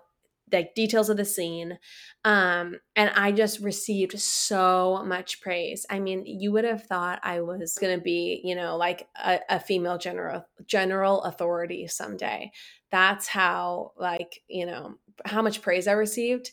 S2: like details of the scene. Um, and I just received so much praise. I mean, you would have thought I was gonna be, you know, like a, a female general general authority someday. That's how like, you know, how much praise I received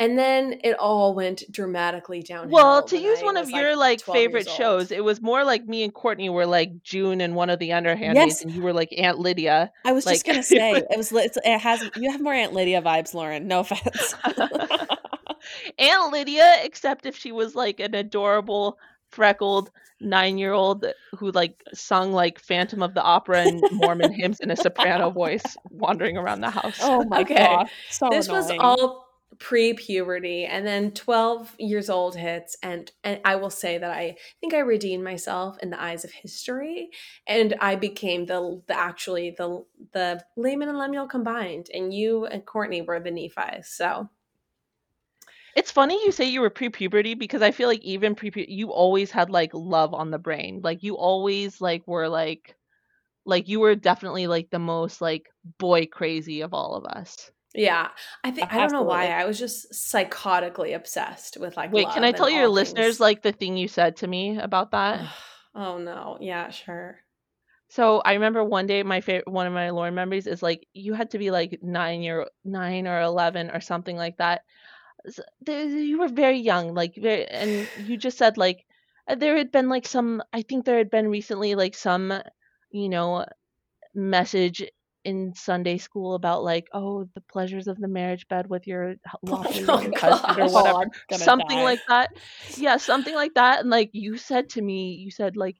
S2: and then it all went dramatically downhill.
S3: Well, to use I one of your like, like favorite shows, it was more like me and Courtney were like June and one of the underhandeds, yes. and you were like Aunt Lydia.
S1: I was
S3: like,
S1: just gonna say it was it has you have more Aunt Lydia vibes, Lauren. No offense.
S3: Aunt Lydia, except if she was like an adorable freckled nine year old who like sung like Phantom of the Opera and Mormon hymns in a soprano voice wandering around the house.
S1: Oh my okay. god. So
S2: this
S1: annoying.
S2: was all pre-puberty and then 12 years old hits and and I will say that I think I redeemed myself in the eyes of history and I became the the actually the the Laman and Lemuel combined and you and Courtney were the Nephi so
S3: it's funny you say you were pre-puberty because I feel like even pre you always had like love on the brain like you always like were like like you were definitely like the most like boy crazy of all of us
S2: yeah, I think I don't know why I was just psychotically obsessed with like.
S3: Wait, can I tell your listeners like the thing you said to me about that?
S2: oh no! Yeah, sure.
S3: So I remember one day my favorite one of my Lauren memories is like you had to be like nine year nine or eleven or something like that. You were very young, like very, and you just said like uh, there had been like some. I think there had been recently like some, you know, message in Sunday school about like, oh, the pleasures of the marriage bed with your lawful oh, husband or whatever, oh, something die. like that. Yeah, something like that. And like you said to me, you said like,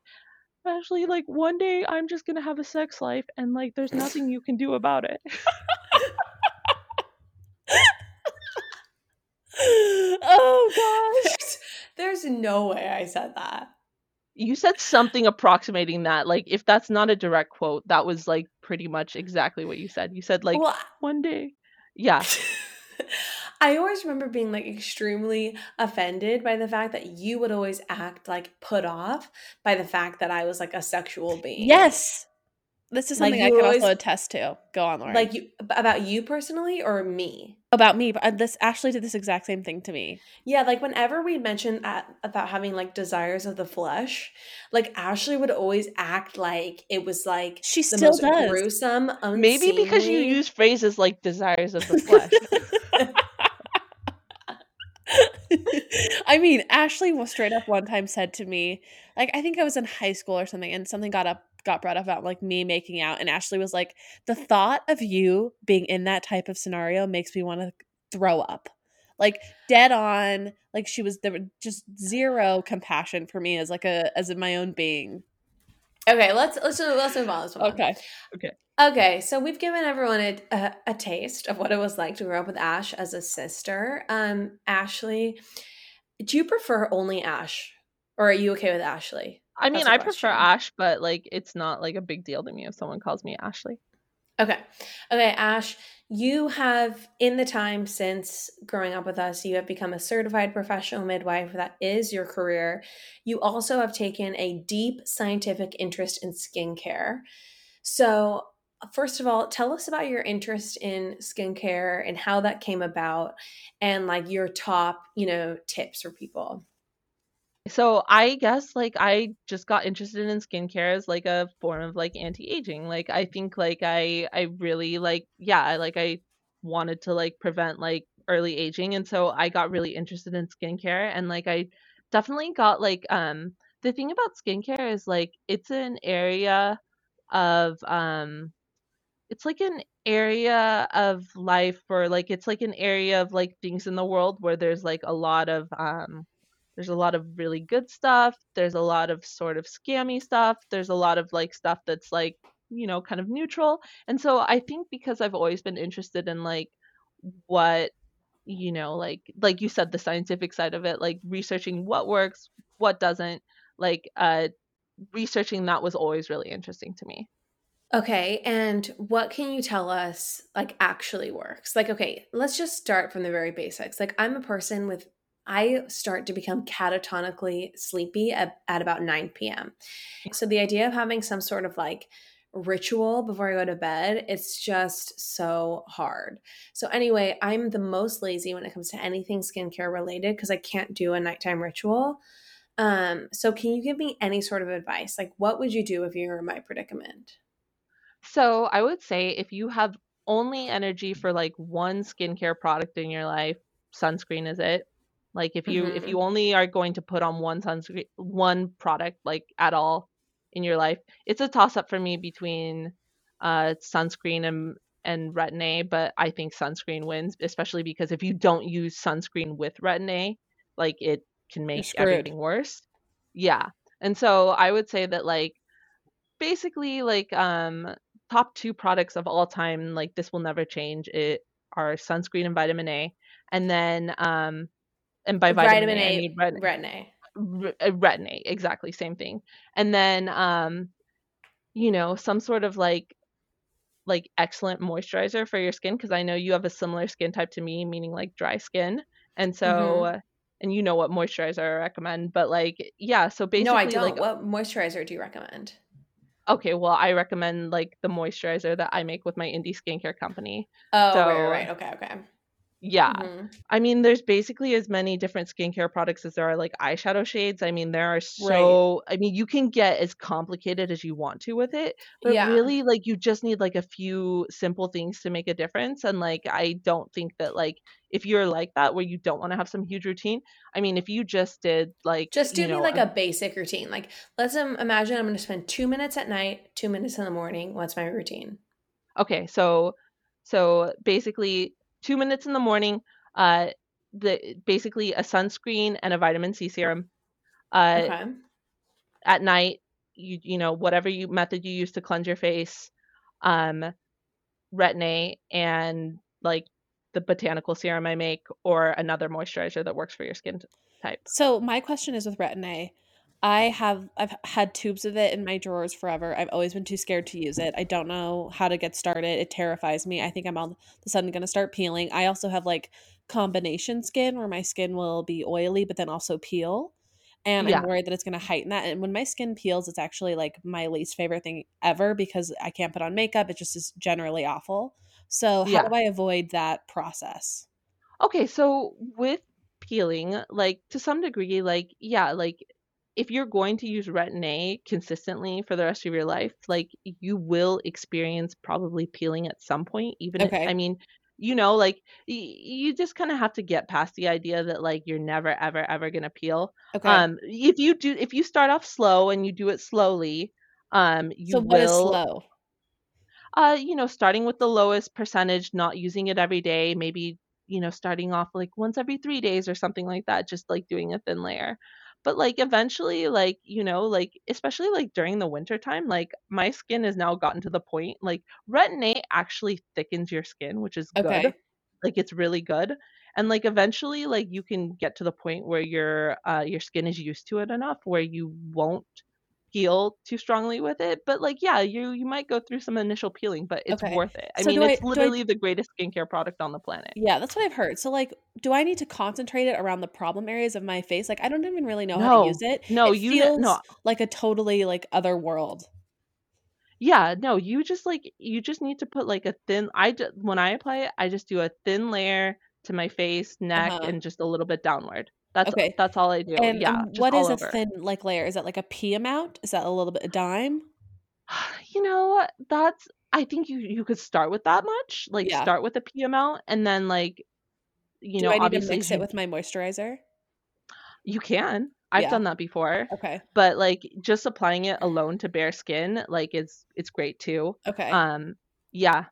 S3: actually, like one day I'm just gonna have a sex life, and like there's nothing you can do about it.
S2: oh gosh, there's no way I said that
S3: you said something approximating that like if that's not a direct quote that was like pretty much exactly what you said you said like well, one day yeah
S2: I always remember being like extremely offended by the fact that you would always act like put off by the fact that I was like a sexual being.
S1: Yes. This is something like I can always, also attest to. Go on, Lauren.
S2: Like you about you personally or me?
S1: About me, but uh, this Ashley did this exact same thing to me.
S2: Yeah, like whenever we mentioned at, about having like desires of the flesh, like Ashley would always act like it was like
S1: she still does
S2: gruesome. Unseemly.
S3: Maybe because you use phrases like desires of the flesh.
S1: I mean, Ashley was straight up one time said to me, like I think I was in high school or something, and something got up got brought up about like me making out and Ashley was like the thought of you being in that type of scenario makes me want to throw up. Like dead on, like she was there just zero compassion for me as like a as in my own being.
S2: Okay, let's let's let's move on. Let's move
S1: okay.
S2: On.
S3: Okay.
S2: Okay, so we've given everyone a, a, a taste of what it was like to grow up with Ash as a sister. Um, Ashley, do you prefer only Ash, or are you okay with Ashley?
S3: I mean, I prefer Ash, but like it's not like a big deal to me if someone calls me Ashley.
S2: Okay. Okay, Ash, you have in the time since growing up with us, you have become a certified professional midwife. That is your career. You also have taken a deep scientific interest in skincare. So, first of all, tell us about your interest in skincare and how that came about and like your top, you know, tips for people.
S3: So I guess like I just got interested in skincare as like a form of like anti-aging. Like I think like I I really like yeah, I like I wanted to like prevent like early aging and so I got really interested in skincare and like I definitely got like um the thing about skincare is like it's an area of um it's like an area of life or like it's like an area of like things in the world where there's like a lot of um there's a lot of really good stuff there's a lot of sort of scammy stuff there's a lot of like stuff that's like you know kind of neutral and so i think because i've always been interested in like what you know like like you said the scientific side of it like researching what works what doesn't like uh researching that was always really interesting to me
S2: Okay, and what can you tell us like actually works? Like okay, let's just start from the very basics. Like I'm a person with I start to become catatonically sleepy at, at about 9 p.m. So the idea of having some sort of like ritual before I go to bed, it's just so hard. So anyway, I'm the most lazy when it comes to anything skincare related because I can't do a nighttime ritual. Um, so can you give me any sort of advice? Like what would you do if you were in my predicament?
S3: So I would say if you have only energy for like one skincare product in your life, sunscreen is it. Like if you mm-hmm. if you only are going to put on one sunscreen one product like at all in your life, it's a toss up for me between uh sunscreen and and retin A, but I think sunscreen wins, especially because if you don't use sunscreen with retin A, like it can make everything worse. Yeah. And so I would say that like basically like um top two products of all time, like this will never change, it are sunscreen and vitamin A. and then um, and by vitamin,
S2: vitamin
S3: A, I
S2: A,
S3: mean retin-
S2: retin A.
S3: uh, retin A, exactly same thing, and then um, you know, some sort of like like excellent moisturizer for your skin because I know you have a similar skin type to me, meaning like dry skin, and so.
S2: Mhm.
S3: uh, And you know what moisturizer I recommend, but like, yeah. So basically,
S2: No, I don't.
S3: like,
S2: what moisturizer do you recommend?
S3: okay, well, I recommend like the moisturizer that I make with my indie skincare company.
S2: Oh,
S3: So-
S2: right, right, right. Okay, okay.
S3: Yeah,
S2: Mhm.
S3: I mean, there's basically as many different skincare products as there are like eyeshadow shades. I mean, there are so, I mean, you can get as complicated as you want to with it, but
S2: Yeah.
S3: really, like, you just need like a few simple things to make a difference. And like, I don't think that like if you're like that where you don't want to have some huge routine, I mean, if you just did like,
S2: Just do
S3: you
S2: me
S3: know,
S2: like a basic routine. Like, let's um, imagine I'm going to spend two minutes at night, two minutes in the morning. What's my routine?
S3: Okay, so so basically two minutes in the morning, uh the basically a sunscreen and a vitamin C serum. Uh
S2: Okay.
S3: at night, you you know, whatever you method you use to cleanse your face, um retin A and like the botanical serum I make or another moisturizer that works for your skin type.
S1: So my question is with Retin A. I have I've had tubes of it in my drawers forever. I've always been too scared to use it. I don't know how to get started. It terrifies me. I think I'm all of a sudden going to start peeling. I also have like combination skin where my skin will be oily but then also peel. And
S3: Yeah.
S1: I'm worried that it's going to heighten that. And when my skin peels, it's actually like my least favorite thing ever because I can't put on makeup. It just is generally awful. So how
S3: Yeah.
S1: do I avoid that process?
S3: Okay, so with peeling, like to some degree, like yeah, like if you're going to use retin A consistently for the rest of your life, like you will experience probably peeling at some point. Even if, I mean, you know, like y- you just kind of have to get past the idea that like you're never ever ever gonna peel.
S1: Okay.
S3: Um, if you do, if you start off slow and you do it slowly, um, you will
S1: so what is
S3: will
S1: slow?
S3: uh, you know, starting with the lowest percentage, not using it every day, maybe, you know, starting off like once every three days or something like that, just like doing a thin layer. But like eventually, like, you know, like especially like during the winter time, like my skin has now gotten to the point like retin A actually thickens your skin, which is
S1: Okay.
S3: good. Like it's really good. And like eventually like you can get to the point where your uh your skin is used to it enough where you won't peel too strongly with it. But like yeah, you you might go through some initial peeling, but it's
S1: Okay.
S3: worth it. I
S1: So
S3: mean,
S1: I-
S3: it's
S1: I-
S3: literally the greatest skincare product on the planet.
S1: Yeah, that's what I've heard. So, like, do I need to concentrate it around the problem areas of my face? Like, I don't even really know how to use it.
S3: No,
S1: it
S3: you
S1: feels
S3: no.
S1: like a totally like other world.
S3: Yeah, no, you just like you just need to put like a thin I ju- when I apply it, I just do a thin layer to my face, neck,
S1: Uh-huh.
S3: and just a little bit downward. That's
S1: Okay.
S3: that's all I do.
S1: And,
S3: yeah,
S1: and
S3: just
S1: what a
S3: over.
S1: thin like layer? Is that like a pea amount? Is that a little bit a dime?
S3: You know, that's I think you you could start with that much, like
S1: Yeah.
S3: start with a P amount, and then like you
S1: do
S3: know
S1: I need to
S3: obviously
S1: mix
S3: as
S1: it with my moisturizer?
S3: you can. I've
S1: Yeah.
S3: done that before,
S1: Okay.
S3: but like just applying it alone to bare skin, like it's it's great too.
S1: Okay.
S3: Um, yeah,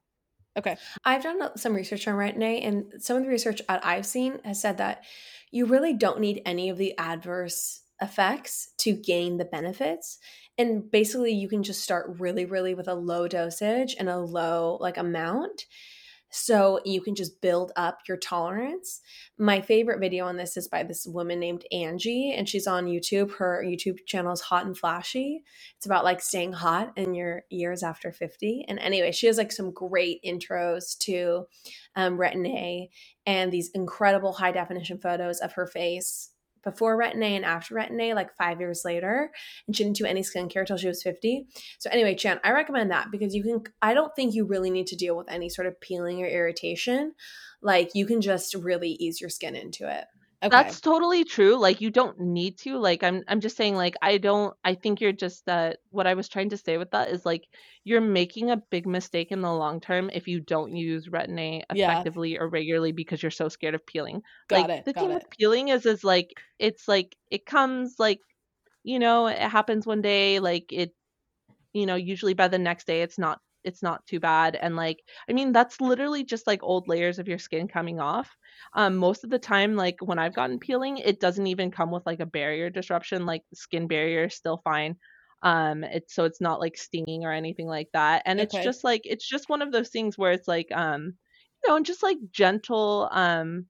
S1: okay.
S2: I've done some research on retin A, and some of the research that I've seen has said that you really don't need any of the adverse effects to gain the benefits. And basically, you can just start really, really with a low dosage and a low like amount. So you can just build up your tolerance. My favorite video on this is by this woman named Angie, and she's on YouTube. Her YouTube channel is Hot and Flashy. It's about like staying hot in your years after 50. And anyway, she has like some great intros to um, Retin A and these incredible high definition photos of her face before Retin A and after Retin A, like five years later. And she didn't do any skincare until she was 50. So anyway, Chan, I recommend that because you can, I don't think you really need to deal with any sort of peeling or irritation. Like you can just really ease your skin into it.
S1: Okay.
S3: that's totally true. Like you don't need to. Like I'm I'm just saying like I don't I think you're just that what I was trying to say with that is like you're making a big mistake in the long term if you don't use retin A
S1: Yeah.
S3: effectively or regularly because you're so scared of peeling.
S1: got
S3: like
S1: it.
S3: the thing
S1: it.
S3: with peeling is is like it's like it comes like you know it happens one day like it you know usually by the next day it's not it's not too bad and like i mean that's literally just like old layers of your skin coming off. Um most of the time like when i've gotten peeling it doesn't even come with like a barrier disruption like skin barrier is still fine. Um it's so it's not like stinging or anything like that and it's just like it's just one of those things where it's like um you know and just like gentle um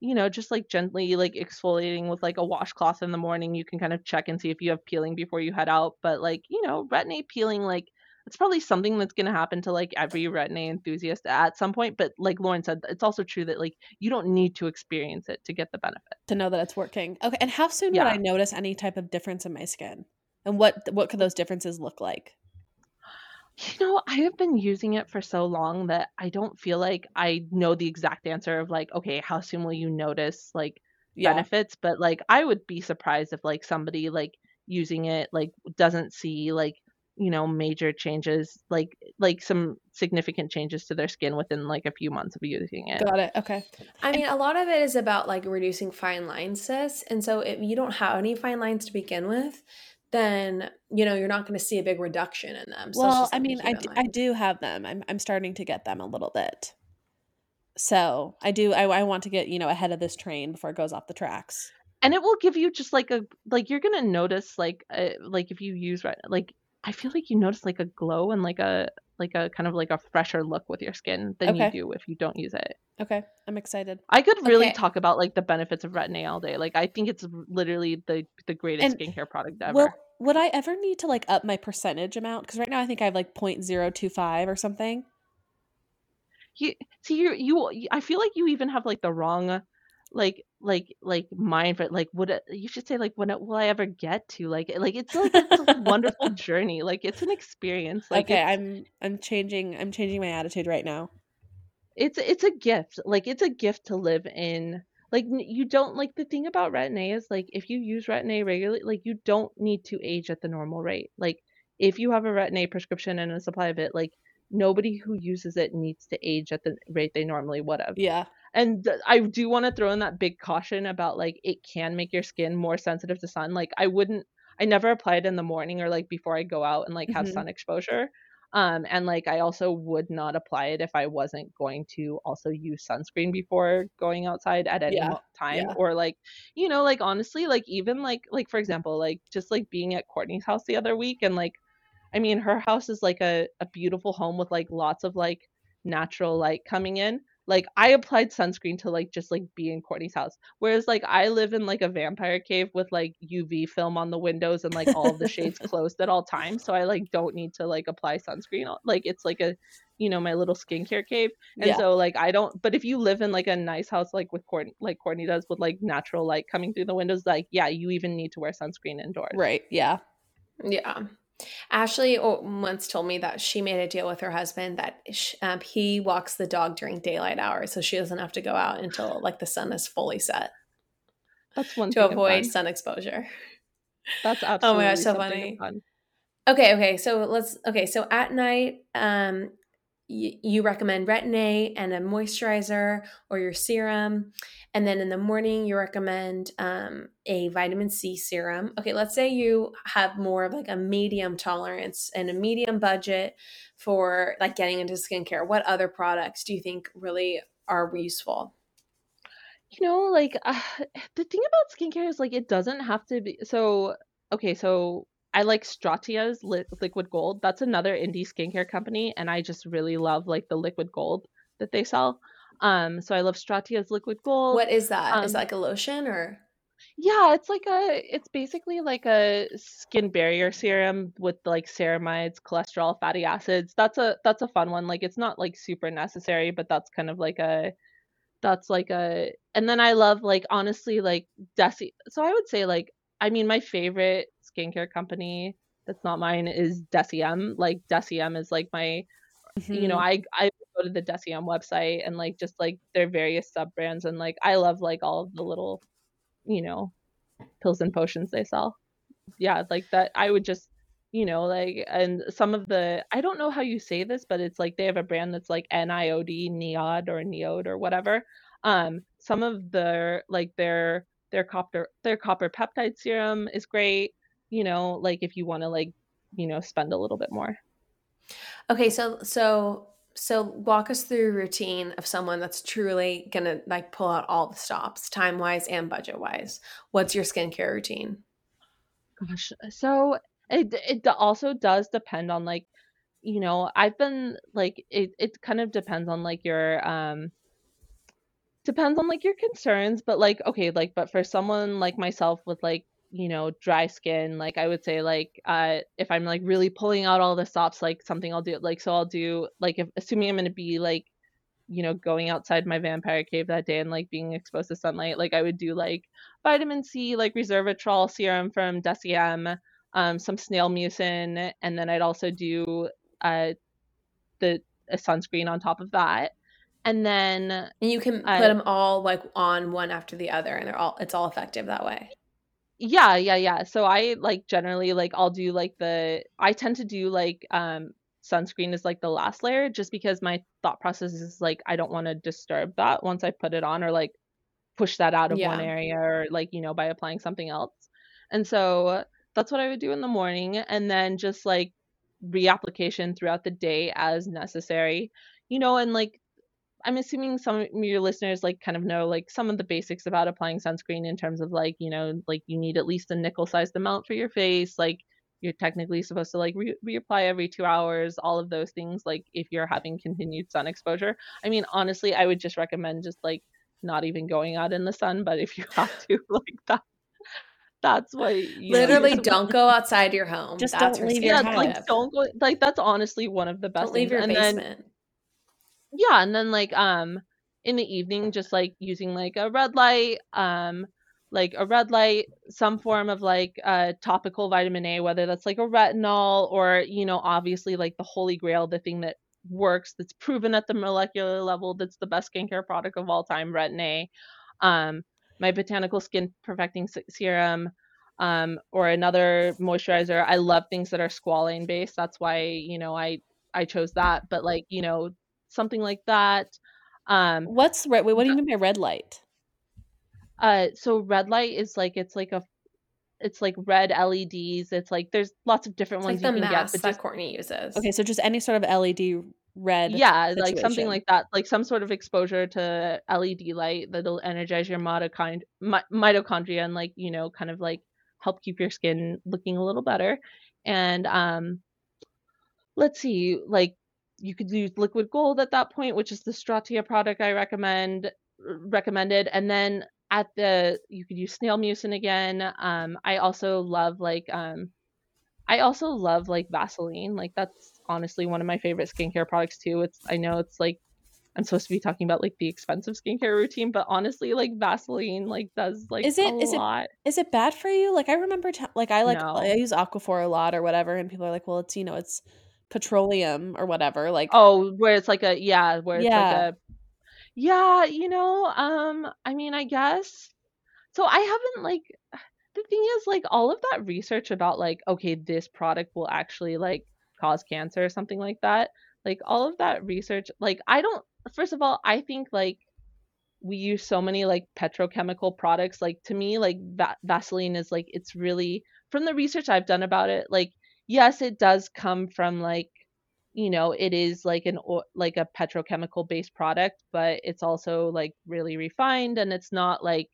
S3: you know, just like gently like exfoliating with like a washcloth in the morning, you can kind of check and see if you have peeling before you head out. But like, you know, retin-A peeling, like it's probably something that's going to happen to like every retin-A enthusiast at some point. But like Lauren said, it's also true that like you don't need to experience it to get the benefit.
S1: To know that it's working. Okay. And how soon
S3: Yeah.
S1: would I notice any type of difference in my skin? And what what could those differences look like?
S3: You know, I have been using it for so long that I don't feel like I know the exact answer of like, okay, how soon will you notice like
S1: Yeah.
S3: benefits? But like, I would be surprised if like somebody like using it like doesn't see like you know major changes like like some significant changes to their skin within like a few months of using it.
S1: Got it. Okay.
S2: I mean, a lot of it is about like reducing fine lines, sis. And so if you don't have any fine lines to begin with, then you know you're not going to see a big reduction in them. So
S1: well, I mean,
S2: to
S1: I,
S2: keep
S1: d-
S2: in
S1: I do have them. I'm I'm starting to get them a little bit. So I do. I, I want to get you know ahead of this train before it goes off the tracks.
S3: and it will give you just like a like you're gonna notice like uh, like if you use right like I feel like you notice like a glow and like a like a kind of like a fresher look with your skin than
S1: Okay.
S3: you do if you don't use it.
S1: Okay, I'm excited.
S3: I could really
S2: Okay.
S3: talk about like the benefits of retin-A all day. Like I think it's literally the the greatest
S1: And
S3: skincare product ever.
S1: Well, would I ever need to like up my percentage amount? Because right now I think I have like 0.025 or something.
S3: you see you you I feel like you even have like the wrong like like like mind for like would it you should say like when it, will I ever get to like like it's like it's a wonderful journey like it's an experience like
S1: okay, I'm I'm changing I'm changing my attitude right now.
S3: it's it's a gift like it's a gift to live in like you don't like the thing about retin-a is like if you use retin-a regularly like you don't need to age at the normal rate like if you have a retin-a prescription and a supply of it like nobody who uses it needs to age at the rate they normally would have
S1: Yeah.
S3: And i do want to throw in that big caution about like it can make your skin more sensitive to sun like i wouldn't i never apply it in the morning or like before i go out and like have
S1: Mhm.
S3: sun exposure um and like i also would not apply it if i wasn't going to also use sunscreen before going outside at any
S1: Yeah,
S3: time
S1: yeah.
S3: or like you know like honestly like even like like for example like just like being at courtney's house the other week and like i mean her house is like a, a beautiful home with like lots of like natural light coming in like I applied sunscreen to like just like be in Courtney's house. Whereas like I live in like a vampire cave with like UV film on the windows and like all of the shades closed at all times. So I like don't need to like apply sunscreen. Like it's like a you know, my little skincare cave. And
S1: Yeah.
S3: so like I don't but if you live in like a nice house like with Courtney like Courtney does with like natural light coming through the windows, like yeah, you even need to wear sunscreen indoors.
S1: Right. Yeah.
S2: Yeah. Ashley once told me that she made a deal with her husband that sh- um, he walks the dog during daylight hours, so she doesn't have to go out until like the sun is fully set
S3: That's one
S2: to avoid sun exposure.
S3: That's absolutely Oh
S2: my gosh, so funny.
S3: fun.
S2: Okay, okay. So let's okay. So at night, um, you recommend Retin A and a moisturizer or your serum, and then in the morning you recommend um, a vitamin C serum. Okay, let's say you have more of like a medium tolerance and a medium budget for like getting into skincare. What other products do you think really are useful?
S3: You know, like uh, the thing about skincare is like it doesn't have to be so okay, so I like Stratia's li- liquid gold. That's another indie skincare company and I just really love like the liquid gold that they sell. Um so I love Stratia's liquid gold.
S2: What is that? Is
S3: um,
S2: that like a lotion or?
S3: Yeah, it's like a it's basically like a skin barrier serum with like ceramides, cholesterol, fatty acids. That's a that's a fun one. Like it's not like super necessary, but that's kind of like a that's like a and then I love like honestly like Desi. So I would say like I mean my favorite skincare company that's not mine is Deciem. Like Deciem is like my you know
S1: Mhm.
S3: I I go to the Deciem website and like just like their various sub brands and like I love like all of the little you know pills and potions they sell. Yeah, like that I would just you know like and some of the I don't know how you say this but it's like they have a brand that's like NIOD Neod or Neod or whatever. Um some of their like their their copper their copper peptide serum is great, you know, like if you want to like you know spend a little bit more.
S2: Okay, so so so walk us through a routine of someone that's truly gonna like pull out all the stops, time wise and budget wise. What's your skincare routine?
S3: Gosh, so it it also does depend on like, you know, I've been like it it kind of depends on like your um depends on like your concerns, but like okay, like but for someone like myself with like you know dry skin like i would say like uh if i'm like really pulling out all the stops like something i'll do like so i'll do like if assuming i'm going to be like you know going outside my vampire cave that day and like being exposed to sunlight like i would do like vitamin c like resveratrol serum from deciem um some snail mucin and then i'd also do uh the a sunscreen on top of that and then and
S2: you can put them all like on one after the other and they're all it's all effective that way
S3: yeah yeah yeah so i like generally like i'll do like the i tend to do like um sunscreen is like the last layer just because my thought process is like I don't want to disturb that once I put it on or like push that out of yeah. one area or like you know by applying something else. And so that's what I would do in the morning and then just like reapplication throughout the day as necessary. You know and like I'm assuming some of your listeners like kind of know like some of the basics about applying sunscreen in terms of like, you know, like you need at least a nickel sized amount for your face, like you're technically supposed to like re- reapply every two hours all of those things like if you're having continued sun exposure. I mean honestly i would just recommend just like not even going out in the sun but if you have to like that that's why you
S2: literally know, don't go outside your home.
S3: Just
S2: that's
S3: don't leave your yeah, like don't go like that's honestly one of the best
S2: don't leave your
S3: and
S2: basement.
S3: then, yeah and then like um in the evening just like using like a red light um like a red light, some form of like uh, topical vitamin A, whether that's like a retinol or, you know, obviously like the holy grail, the thing that works, that's proven at the molecular level, that's the best skincare product of all time, Retin A. Um, my botanical skin perfecting serum, um, or another moisturizer. I love things that are squalane based. That's why, you know, I I chose that. But like, you know, something like that. Um,
S1: What's red? Wait, what do you mean by red light?
S3: Uh, so red light is like it's like a it's like red LEDs. It's like there's lots of different
S2: it's
S3: ones
S2: like
S3: you
S2: can
S3: get.
S2: But just Courtney uses.
S1: Okay, so just any sort of LED red.
S3: Yeah, situation. like something like that, like some sort of exposure to LED light that'll energize your mitochond- mi- mitochondria and like you know kind of like help keep your skin looking a little better. And um, let's see, like you could use liquid gold at that point, which is the Stratia product I recommend recommended and then at the you could use snail mucin again. Um, I also love like um, I also love like Vaseline. Like that's honestly one of my favorite skincare products too. It's I know it's like I'm supposed to be talking about like the expensive skincare routine, but honestly, like Vaseline like does like
S1: is it
S3: a
S1: is
S3: lot.
S1: it is it bad for you? Like I remember t- like I like no. I use Aquaphor a lot or whatever, and people are like, well, it's you know it's petroleum or whatever. Like
S3: oh, where it's like a yeah, where it's yeah. like a yeah, you know, um, I mean, I guess. So I haven't like the thing is like all of that research about like okay, this product will actually like cause cancer or something like that. Like all of that research, like I don't first of all, I think like we use so many like petrochemical products like to me like va- Vaseline is like it's really from the research I've done about it, like yes, it does come from like you know it is like an like a petrochemical based product but it's also like really refined and it's not like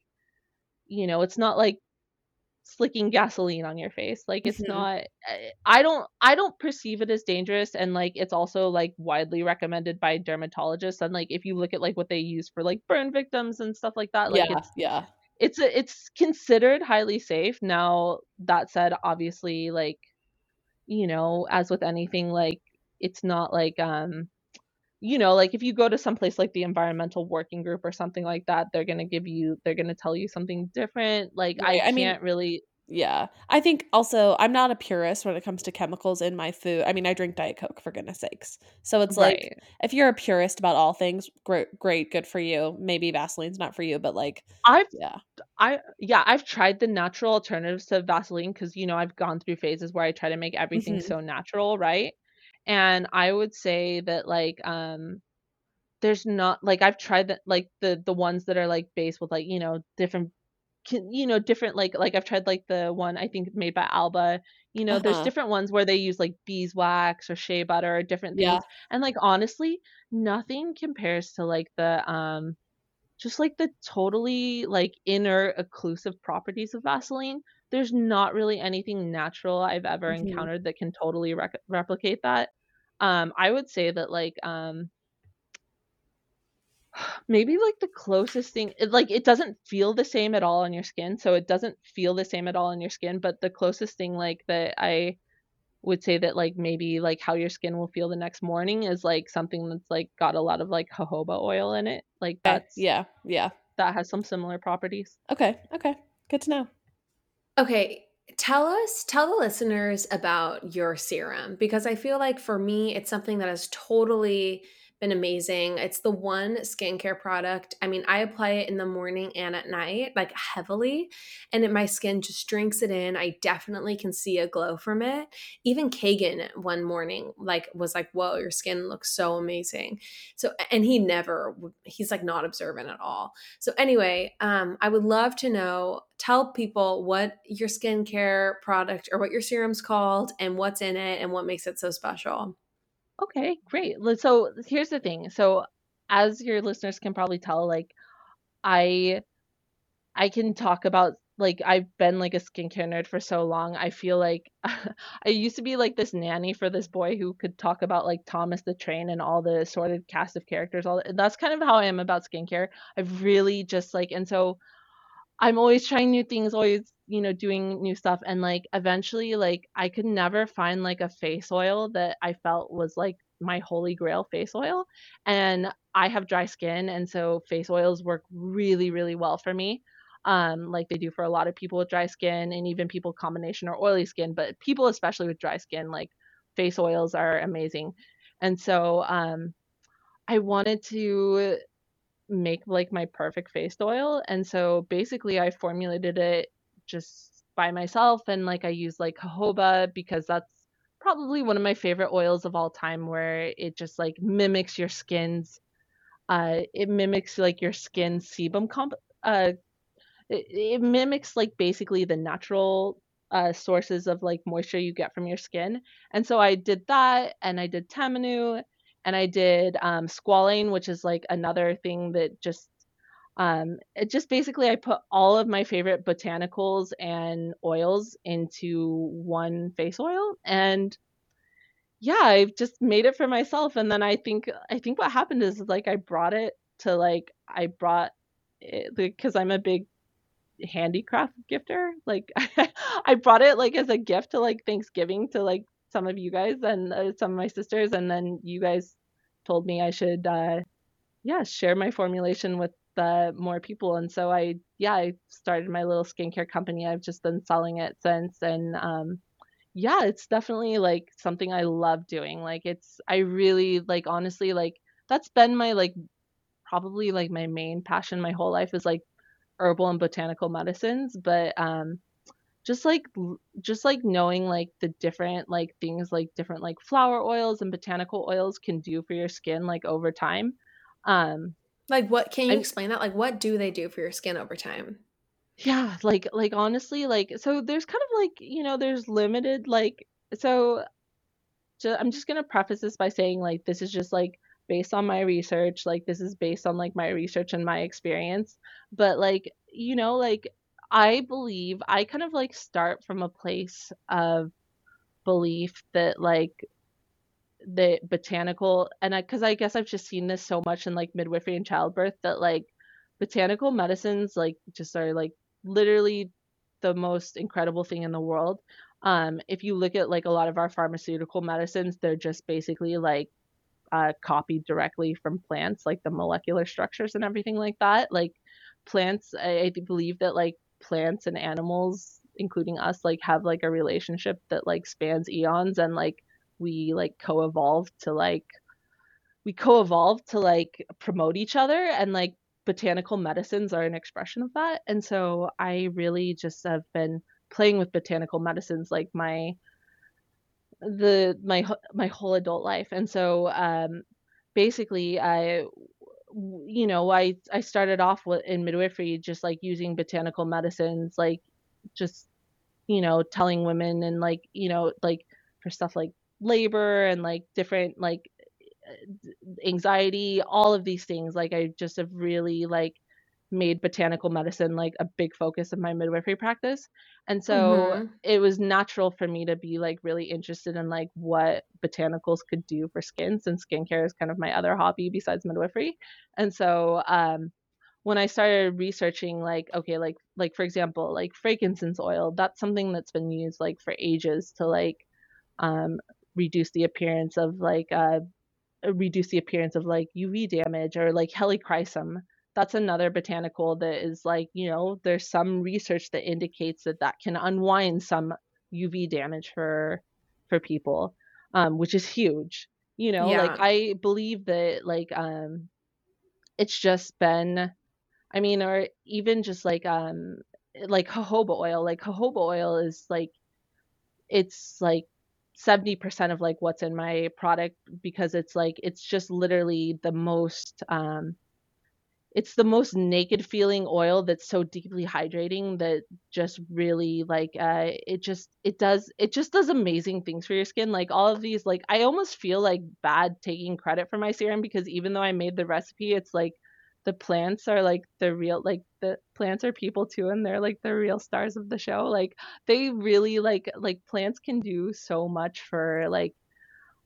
S3: you know it's not like slicking gasoline on your face like it's mm-hmm. not eh, i don't i don't perceive it as dangerous and like it's also like widely recommended by dermatologists and like if you look at like what they use for like burn victims and stuff like that like
S1: yeah,
S3: it's
S1: yeah
S3: it's a, it's considered highly safe now that said obviously like you know as with anything like it's not like um you know like if you go to some place like the environmental working group or something like that they're to give you they're to tell you something different like right. i, I can't mean, really
S1: yeah. I think also i'm not a purist when it comes to chemicals in my food. I mean i drink diet coke for goodness sakes. So it's right. like if you're a purist about all things great great good for you. Maybe vaseline's not for you but like
S3: i've yeah. I yeah i've tried the natural alternatives to vaseline because you know i've gone through phases where i try to make everything mm-hmm. so natural right? And i would say that like um there's not like i've tried that like the the ones that are like based with like you know different you know different like like i've tried like the one i think made by alba you know uh-huh. there's different ones where they use like beeswax or shea butter or different things yeah. and like honestly nothing compares to like the um just like the totally like inner occlusive properties of vaseline there's not really anything natural I've ever mm-hmm. encountered that can totally rec- replicate that. Um, I would say that like um, maybe like the closest thing it, like it doesn't feel the same at all on your skin so it doesn't feel the same at all on your skin but the closest thing like that i would say that like maybe like how your skin will feel the next morning is like something that's like got a lot of like jojoba oil in it like
S1: eh,
S3: that's
S1: Yeah. Yeah.
S3: that has some similar properties
S1: Okay. Okay. Good to know.
S2: Okay, tell us, tell the listeners about your serum because I feel like for me, it's something that has totally been amazing. It's the one skincare product. I mean, I apply it in the morning and at night, like heavily, and it, my skin just drinks it in. I definitely can see a glow from it. Even Kagan one morning, like, was like, "Whoa, your skin looks so amazing." So, and he never, he's like not observant at all. So, anyway, um, I would love to know. Tell people what your skincare product or what your serum's called and what's in it and what makes it so special.
S3: Okay, great. So here's the thing. So as your listeners can probably tell, like I I can talk about like I've been like a skincare nerd for so long. I feel like I used to be like this nanny for this boy who could talk about like Thomas the Train and all the assorted cast of characters. All that. that's kind of how I am about skincare. I've really just like and so I'm always trying new things, always, you know, doing new stuff. And like eventually, like I could never find like a face oil that I felt was like my holy grail face oil. And I have dry skin, and so face oils work really, really well for me. Um, like they do for a lot of people with dry skin and even people combination or oily skin, but people especially with dry skin, like face oils are amazing. And so um I wanted to make like my perfect face oil. And so basically I formulated it just by myself and like I use like jojoba because that's probably one of my favorite oils of all time where it just like mimics your skin's uh it mimics like your skin's sebum comp uh it, it mimics like basically the natural uh sources of like moisture you get from your skin. And so I did that and I did tamanu and I did um squalane which is like another thing that just um, it just basically I put all of my favorite botanicals and oils into one face oil and yeah, I've just made it for myself and then I think I think what happened is like I brought it to like I brought it because I'm a big handicraft gifter. Like I brought it like as a gift to like Thanksgiving to like some of you guys and uh, some of my sisters and then you guys told me I should uh yeah, share my formulation with the more people. And so I, yeah, I started my little skincare company. I've just been selling it since. And um, yeah, it's definitely like something I love doing. Like it's, I really like, honestly, like that's been my like probably like my main passion my whole life is like herbal and botanical medicines. But um, just like just like knowing like the different like things like different like flower oils and botanical oils can do for your skin like over time um
S2: Like, what can you
S3: I
S2: explain that? Like, what do they do for your skin over time?
S3: yeah, like like honestly, like so there's kind of like, you know, there's limited like so ju- I'm just gonna preface this by saying like this is just like based on my research, like this is based on like my research and my experience. But like, you know, like I believe I kind of like start from a place of belief that like the botanical and I because I guess I've just seen this so much in like midwifery and childbirth that like botanical medicines like just are like literally the most incredible thing in the world. Um, if you look at like a lot of our pharmaceutical medicines, they're just basically like uh, copied directly from plants, like the molecular structures and everything like that. Like plants, I, I believe that like plants and animals, including us, like have like a relationship that like spans eons and like we like co-evolved to like we co-evolved to like promote each other and like botanical medicines are an expression of that. And so I really just have been playing with botanical medicines like my the my my whole adult life. And so um basically I you know, I I started off with in midwifery just like using botanical medicines like just you know, telling women and like, you know, like for stuff like labor and like different like eh, anxiety, all of these things. Like I just have really like made botanical medicine like a big focus of my midwifery practice. And so
S2: Mhm.
S3: it was natural for me to be like really interested in like what botanicals could do for skin since skincare is kind of my other hobby besides midwifery. And so um when I started researching like okay like like for example like frankincense oil that's something that's been used like for ages to like um reduce the appearance of like uh reduce the appearance of like UV damage or like helichrysum that's another botanical that is like you know there's some research that indicates that that can unwind some uv damage for for people um which is huge you know like i believe that like um it's just been i mean or even just like um like jojoba oil like jojoba oil is like it's like 70% of like what's in my product because it's like it's just literally the most um it's the most naked feeling oil that's so deeply hydrating that just really like uh it just it does it just does amazing things for your skin. Like all of these like i almost feel like bad taking credit for my serum because even though i made the recipe it's like the plants are like the real like the plants are people too and they're like the real stars of the show. Like they really like like plants can do so much for like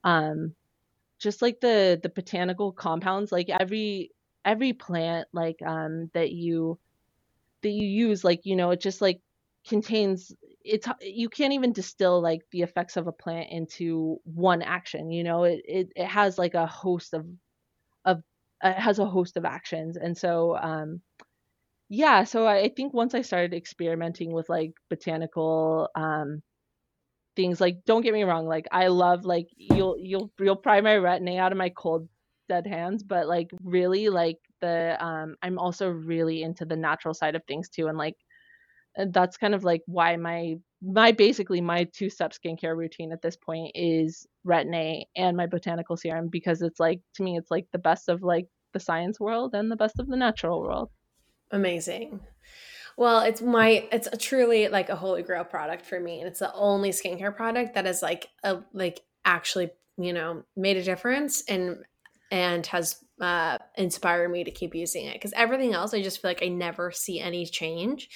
S3: um just like the the botanical compounds. Like every every plant like um that you that you use like you know it just like contains it's you can't even distill like the effects of a plant into one action you know? It it, it has like a host of of has a host of actions and so um yeah so I, I think once i started experimenting with like botanical um things like don't get me wrong like i love like you'll you'll you'll pry my retin-a out of my cold dead hands but like really like the um i'm also really into the natural side of things too and like that's kind of like why my my basically my two step skincare routine at this point is retin-a and my botanical serum because it's like to me it's like the best of like the science world and the best of the natural world
S2: Amazing. Well, it's my it's a truly like a holy grail product for me, and it's the only skincare product that is like a like actually you know made a difference and and has uh, inspired me to keep using it because everything else I just feel like I never see any change,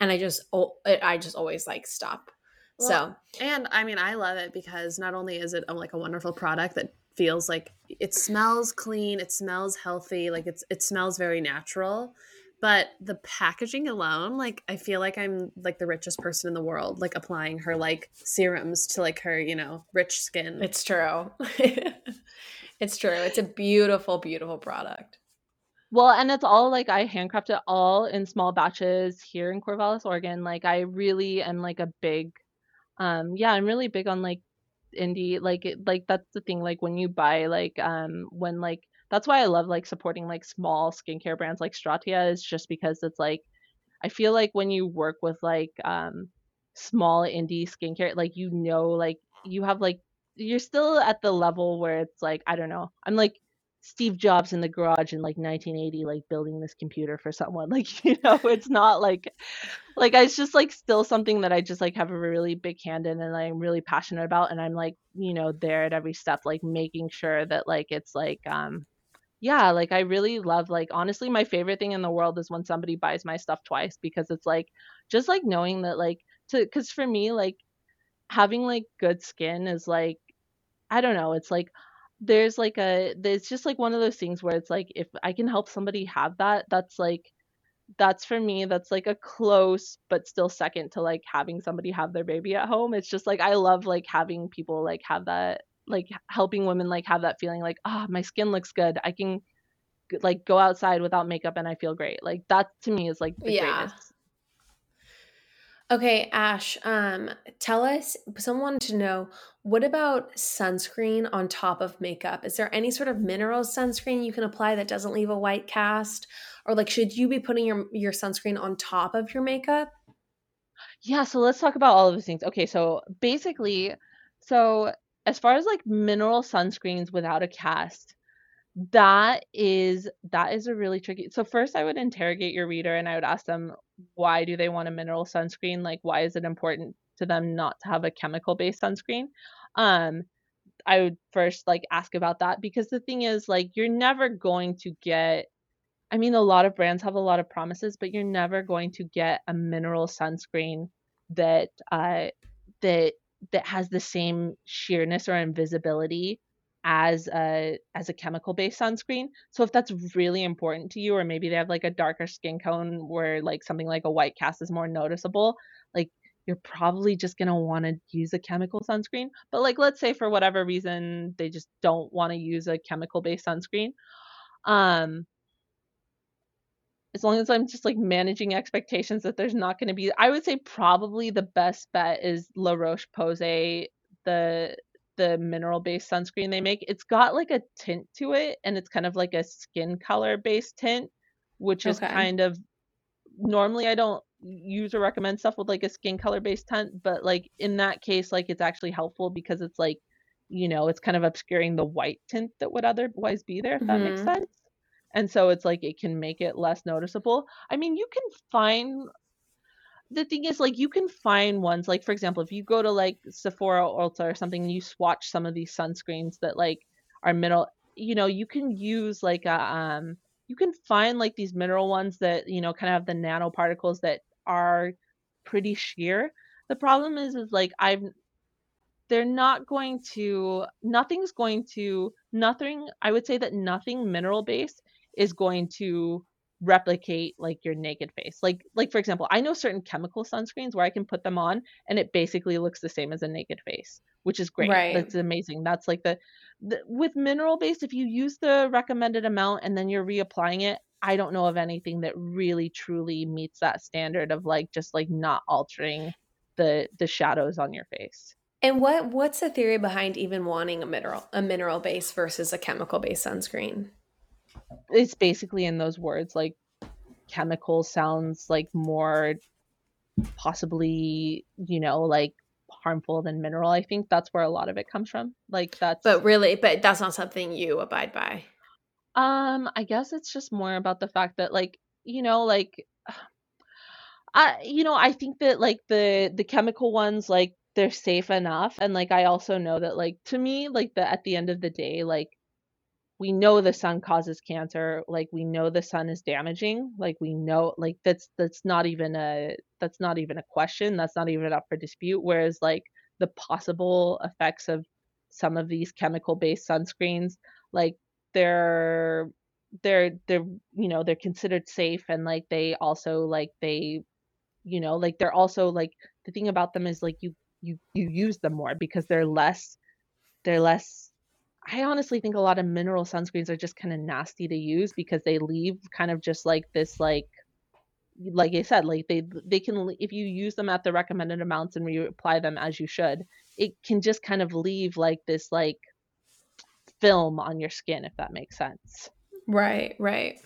S2: and I just oh, it, I just always like stop.
S4: Well,
S2: so
S4: And I mean, I love it because not only is it a, like a wonderful product that feels like it smells clean, it smells healthy, like it's it smells very natural, but the packaging alone, like I feel like I'm like the richest person in the world, like applying her like serums to like her, you know, rich skin.
S2: it's true. it's true. It's a beautiful, beautiful product.
S3: Well, and it's all like I handcraft it all in small batches here in Corvallis, Oregon. Like I really am like a big um yeah, I'm really big on like indie like it, like that's the thing like when you buy like um when like that's why I love like supporting like small skincare brands like Stratia is just because it's like I feel like when you work with like um small indie skincare like you know like you have like you're still at the level where it's like I don't know. I'm like Steve Jobs in the garage in like 1980 like building this computer for someone like you know it's not like like it's just like still something that I just like have a really big hand in and I'm really passionate about and I'm like you know there at every step like making sure that like it's like um yeah like I really love like honestly my favorite thing in the world is when somebody buys my stuff twice because it's like just like knowing that like to cuz for me like having like good skin is like I don't know it's like there's like a there's just like one of those things where it's like if I can help somebody have that that's like that's for me that's like a close but still second to like having somebody have their baby at home it's just like i love like having people like have that like helping women like have that feeling like ah my skin looks good i can like go outside without makeup and i feel great like that to me is like the
S2: Yeah.
S3: greatest
S2: Okay, Ash, um, tell us, someone wanted to know, what about sunscreen on top of makeup? Is there any sort of mineral sunscreen you can apply that doesn't leave a white cast? Or like should you be putting your your sunscreen on top of your makeup?
S3: Yeah, so let's talk about all of those things. Okay, so basically, so as far as like mineral sunscreens without a cast, that is that is a really tricky. So first I would interrogate your reader and I would ask them why do they want a mineral sunscreen? Like why is it important to them not to have a chemical based sunscreen? Um I would first like ask about that because the thing is like you're never going to get I mean, a lot of brands have a lot of promises, but you're never going to get a mineral sunscreen that uh, that that has the same sheerness or invisibility as a as a chemical based sunscreen. So if that's really important to you, or maybe they have like a darker skin tone where like something like a white cast is more noticeable, like you're probably just gonna want to use a chemical sunscreen. But like let's say for whatever reason they just don't want to use a chemical based sunscreen. Um as long as I'm just like managing expectations that there's not going to be, I would say probably the best bet is La Roche Posay, the the mineral based sunscreen they make. It's got like a tint to it, and it's kind of like a skin color based tint, which is kind of normally I don't use or recommend stuff with like a skin color based tint, but like in that case, like it's actually helpful because it's like, you know, it's kind of obscuring the white tint that would otherwise be there, if that makes
S2: Mhm.
S3: sense and so it's like it can make it less noticeable. I mean, you can find the thing is like you can find ones like for example, if you go to like Sephora or Ulta or something and you swatch some of these sunscreens that like are mineral, you know, you can use like a um you can find like these mineral ones that, you know, kind of have the nanoparticles that are pretty sheer. The problem is is like I've they're not going to nothing's going to nothing i would say that nothing mineral based is going to replicate like your naked face like like for example i know certain chemical sunscreens where i can put them on and it basically looks the same as a naked face which is great
S2: Right.
S3: that's amazing that's like the, the with mineral based if you use the recommended amount and then you're reapplying it i don't know of anything that really truly meets that standard of like just like not altering the the shadows on your face
S2: And what what's the theory behind even wanting a mineral a mineral base versus a chemical based sunscreen?
S3: It's basically in those words like chemical sounds like more possibly you know like harmful than mineral i think that's where a lot of it comes from like that's
S2: But really, but that's not something you abide by.
S3: um i guess it's just more about the fact that like you know like I you know I think that like the the chemical ones like they're safe enough and like I also know that like to me like the at the end of the day like we know the sun causes cancer like we know the sun is damaging like we know like that's that's not even a that's not even a question that's not even up for dispute whereas like the possible effects of some of these chemical based sunscreens like they're they're they're you know they're considered safe and like they also like they you know like they're also like the thing about them is like you you you use them more because they're less they're less I honestly think a lot of mineral sunscreens are just kind of nasty to use because they leave kind of just like this like like I said like they they can if you use them at the recommended amounts and reapply them as you should it can just kind of leave like this like film on your skin if that makes sense
S2: Right, right.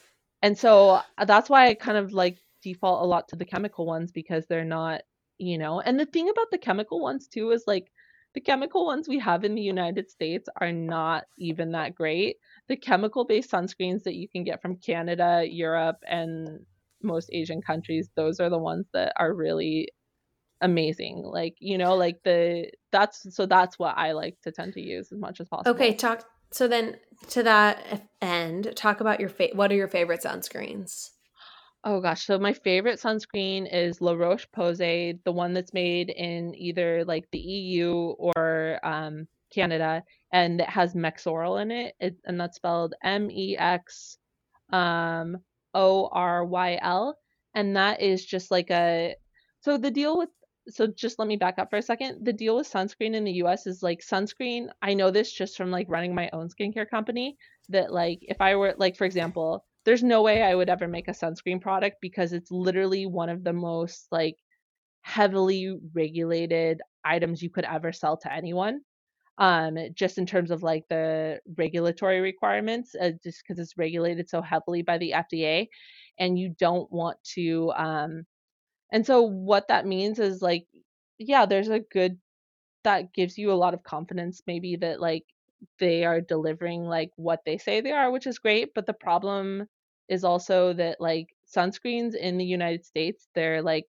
S3: and so uh, that's why I kind of like default a lot to the chemical ones because they're not, you know. And the thing about the chemical ones too is like the chemical ones we have in the United States are not even that great. The chemical based sunscreens that you can get from Canada, Europe, and most Asian countries, those are the ones that are really amazing. Like, you know, like the that's so that's what I like to tend to use as much as possible.
S2: Okay, talk so then to that end, talk about your fa- what are your favorite sunscreens?
S3: Oh gosh, so my favorite sunscreen is La Roche Posay, the one that's made in either like the EU or um, Canada, and it has Mexoryl in it, it and that's spelled M E X um, O R Y L, and that is just like a. So the deal with so just let me back up for a second. The deal with sunscreen in the US is like sunscreen, I know this just from like running my own skincare company that like if I were like for example, there's no way I would ever make a sunscreen product because it's literally one of the most like heavily regulated items you could ever sell to anyone. Um, just in terms of like the regulatory requirements, uh, just because it's regulated so heavily by the FDA, and you don't want to. Um, and so what that means is like, yeah, there's a good that gives you a lot of confidence, maybe that like they are delivering like what they say they are, which is great. But the problem is also that like sunscreens in the United States, they're like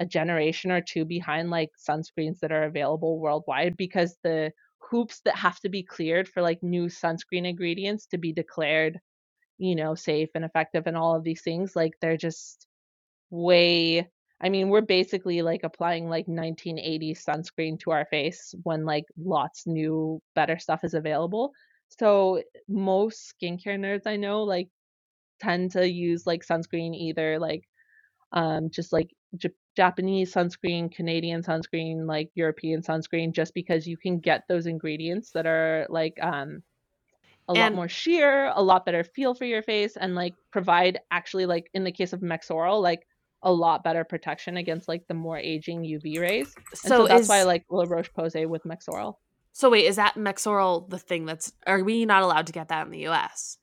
S3: a generation or two behind like sunscreens that are available worldwide because the hoops that have to be cleared for like new sunscreen ingredients to be declared you know, safe and effective and all of these things. Like they're just way I mean, we're basically like applying like 1980s sunscreen to our face when like lots new better stuff is available. So most skincare nerds I know like tend to use like sunscreen either like um just like J- Japanese sunscreen, Canadian sunscreen, like European sunscreen just because you can get those ingredients that are like um a lot more sheer, a lot better feel for your face and like provide actually like in the case of Mexoryl like a lot better protection against like the more aging UV rays. And so,
S1: So,
S3: that's
S1: is,
S3: why I like La Roche Posay with Mexoryl.
S1: so wait, is that Mexoryl the thing that's are we not allowed to get that in the US?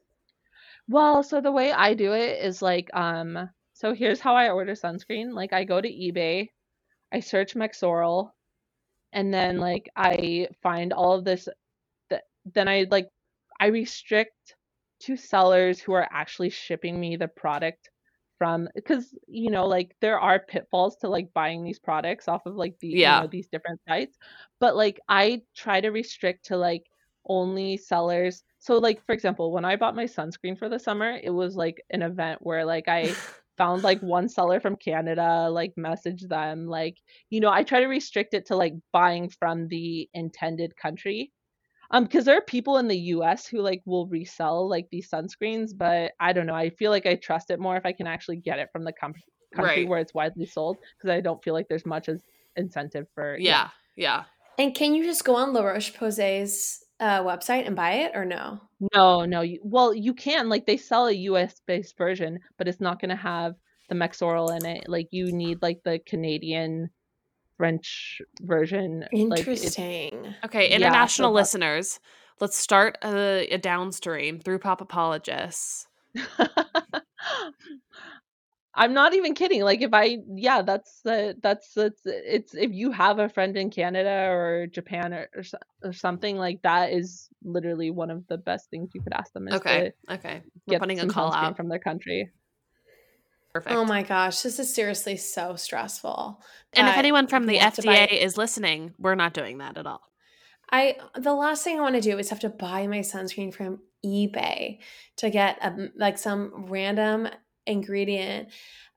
S3: Well, so the way I do it is like um so here's how I order sunscreen. Like I go to eBay, I search Mexoryl, and then like I find all of this th- then I like I restrict to sellers who are actually shipping me the product from because you know like there are pitfalls to like buying these products off of like the
S1: Yeah.
S3: you know these different sites but like I try to restrict to like only sellers so like for example when I bought my sunscreen for the summer it was like an event where like I found like one seller from Canada, like message them, like, you know, I try to restrict it to like buying from the intended country. Um, because there are people in the US who like will resell like these sunscreens, but I don't know. I feel like I trust it more if I can actually get it from the com- country
S1: Right.
S3: where it's widely sold because I don't feel like there's much as incentive for
S1: Yeah, yeah.
S2: And can you just go on La Roche Posay's uh, website and buy it or no?
S3: No, no. You, well, you can like they sell a US based version, but it's not going to have the Mexoryl in it. Like you need like the Canadian French version. Like
S2: Interesting.
S1: Okay,
S3: Yeah,
S1: international
S3: so
S1: listeners, let's start a, a downstream through pop apologists.
S3: I'm not even kidding. Like if I yeah, that's the that's that's it's if you have a friend in Canada or Japan or or, or something like that is literally one of the best things you could ask them is
S1: Okay,
S3: to
S1: okay. We're
S3: get
S1: putting a
S3: some
S1: call
S3: sunscreen
S1: out.
S3: from their country.
S1: Perfect.
S2: Oh my gosh, this is seriously so stressful.
S1: and if anyone from the
S2: you buy-
S1: FDA is listening, we're not doing that at all.
S2: I the last thing I want to do is have to buy my sunscreen from eBay to get a, like some random ingredient.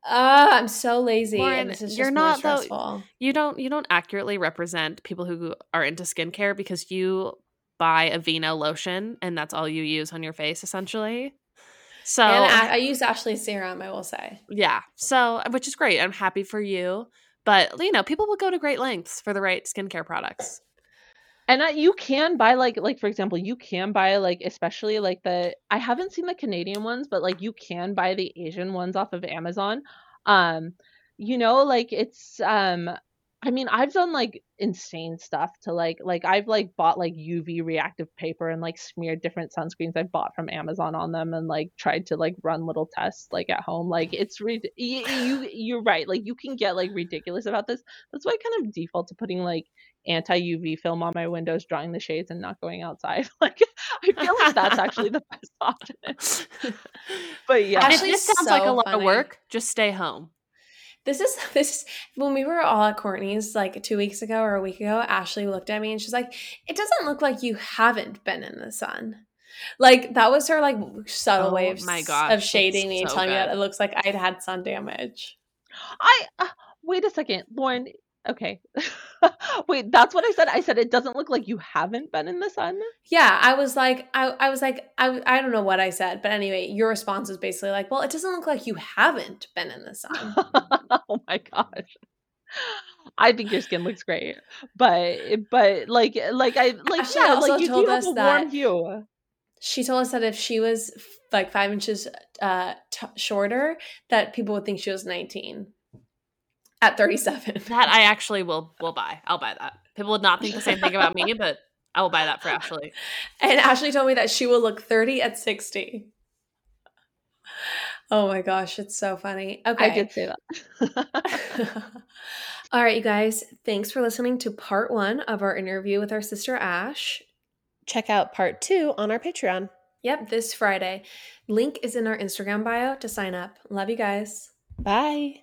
S2: Ah, I'm so lazy.
S1: Lauren,
S2: and this is just
S1: you're not, though-. You don't you don't accurately represent people who are into skincare because you buy a Aveeno lotion and that's all you use on your face essentially. So
S2: and I, I use Ashley serum. I will say.
S1: yeah, so which is great. I'm happy for you, but you know, people will go to great lengths for the right skincare products.
S3: And uh, you can buy like like for example, you can buy like especially like the I haven't seen the Canadian ones, but like you can buy the Asian ones off of Amazon. Um, you know, like it's um I mean, I've done like insane stuff to like like I've like bought like UV reactive paper and like smeared different sunscreens I've bought from Amazon on them and like tried to like run little tests like at home. Like it's re- you, you you're right. Like you can get like ridiculous about this. That's why I kind of default to putting like anti UV film on my windows, drawing the shades, and not going outside. Like I feel like that's actually the best option. But yeah,
S1: actually, if
S2: Ashley's
S1: this sounds like a
S2: so
S1: lot of work, just stay home.
S2: This is this is when we were all at Courtney's like two weeks ago or a week ago. Ashley looked at me and she's like, "It doesn't look like you haven't been in the sun." Like that was her like subtle
S1: Oh
S2: way of,
S1: my gosh,
S2: of shading me and
S1: so
S2: telling me that it looks like I'd had sun damage.
S3: I uh, wait a second, Lauren. Okay, wait, that's what I said. I said it doesn't look like you haven't been in the sun.
S2: Yeah, I was like, I, I was like, I, I don't know what I said, but anyway, your response was basically like, well, it doesn't look like you haven't been in the sun.
S3: oh my gosh. I think your skin looks great, but but like like I like
S2: Ashley
S3: yeah,
S2: also
S3: like you
S2: told us that- she told us that if she was like five inches uh, t- shorter, that people would think she was 19 at 37.
S1: That I actually will will buy. I'll buy that. People would not think the same thing about me, but I will buy that for Ashley.
S2: And Ashley told me that she will look 30 at 60. Oh my gosh, it's so funny. Okay.
S3: I did say that.
S2: All right, you guys. Thanks for listening to part one of our interview with our sister Ash.
S1: Check out part two on our Patreon.
S2: Yep, this Friday. Link is in our Instagram bio to sign up. Love you guys.
S1: Bye.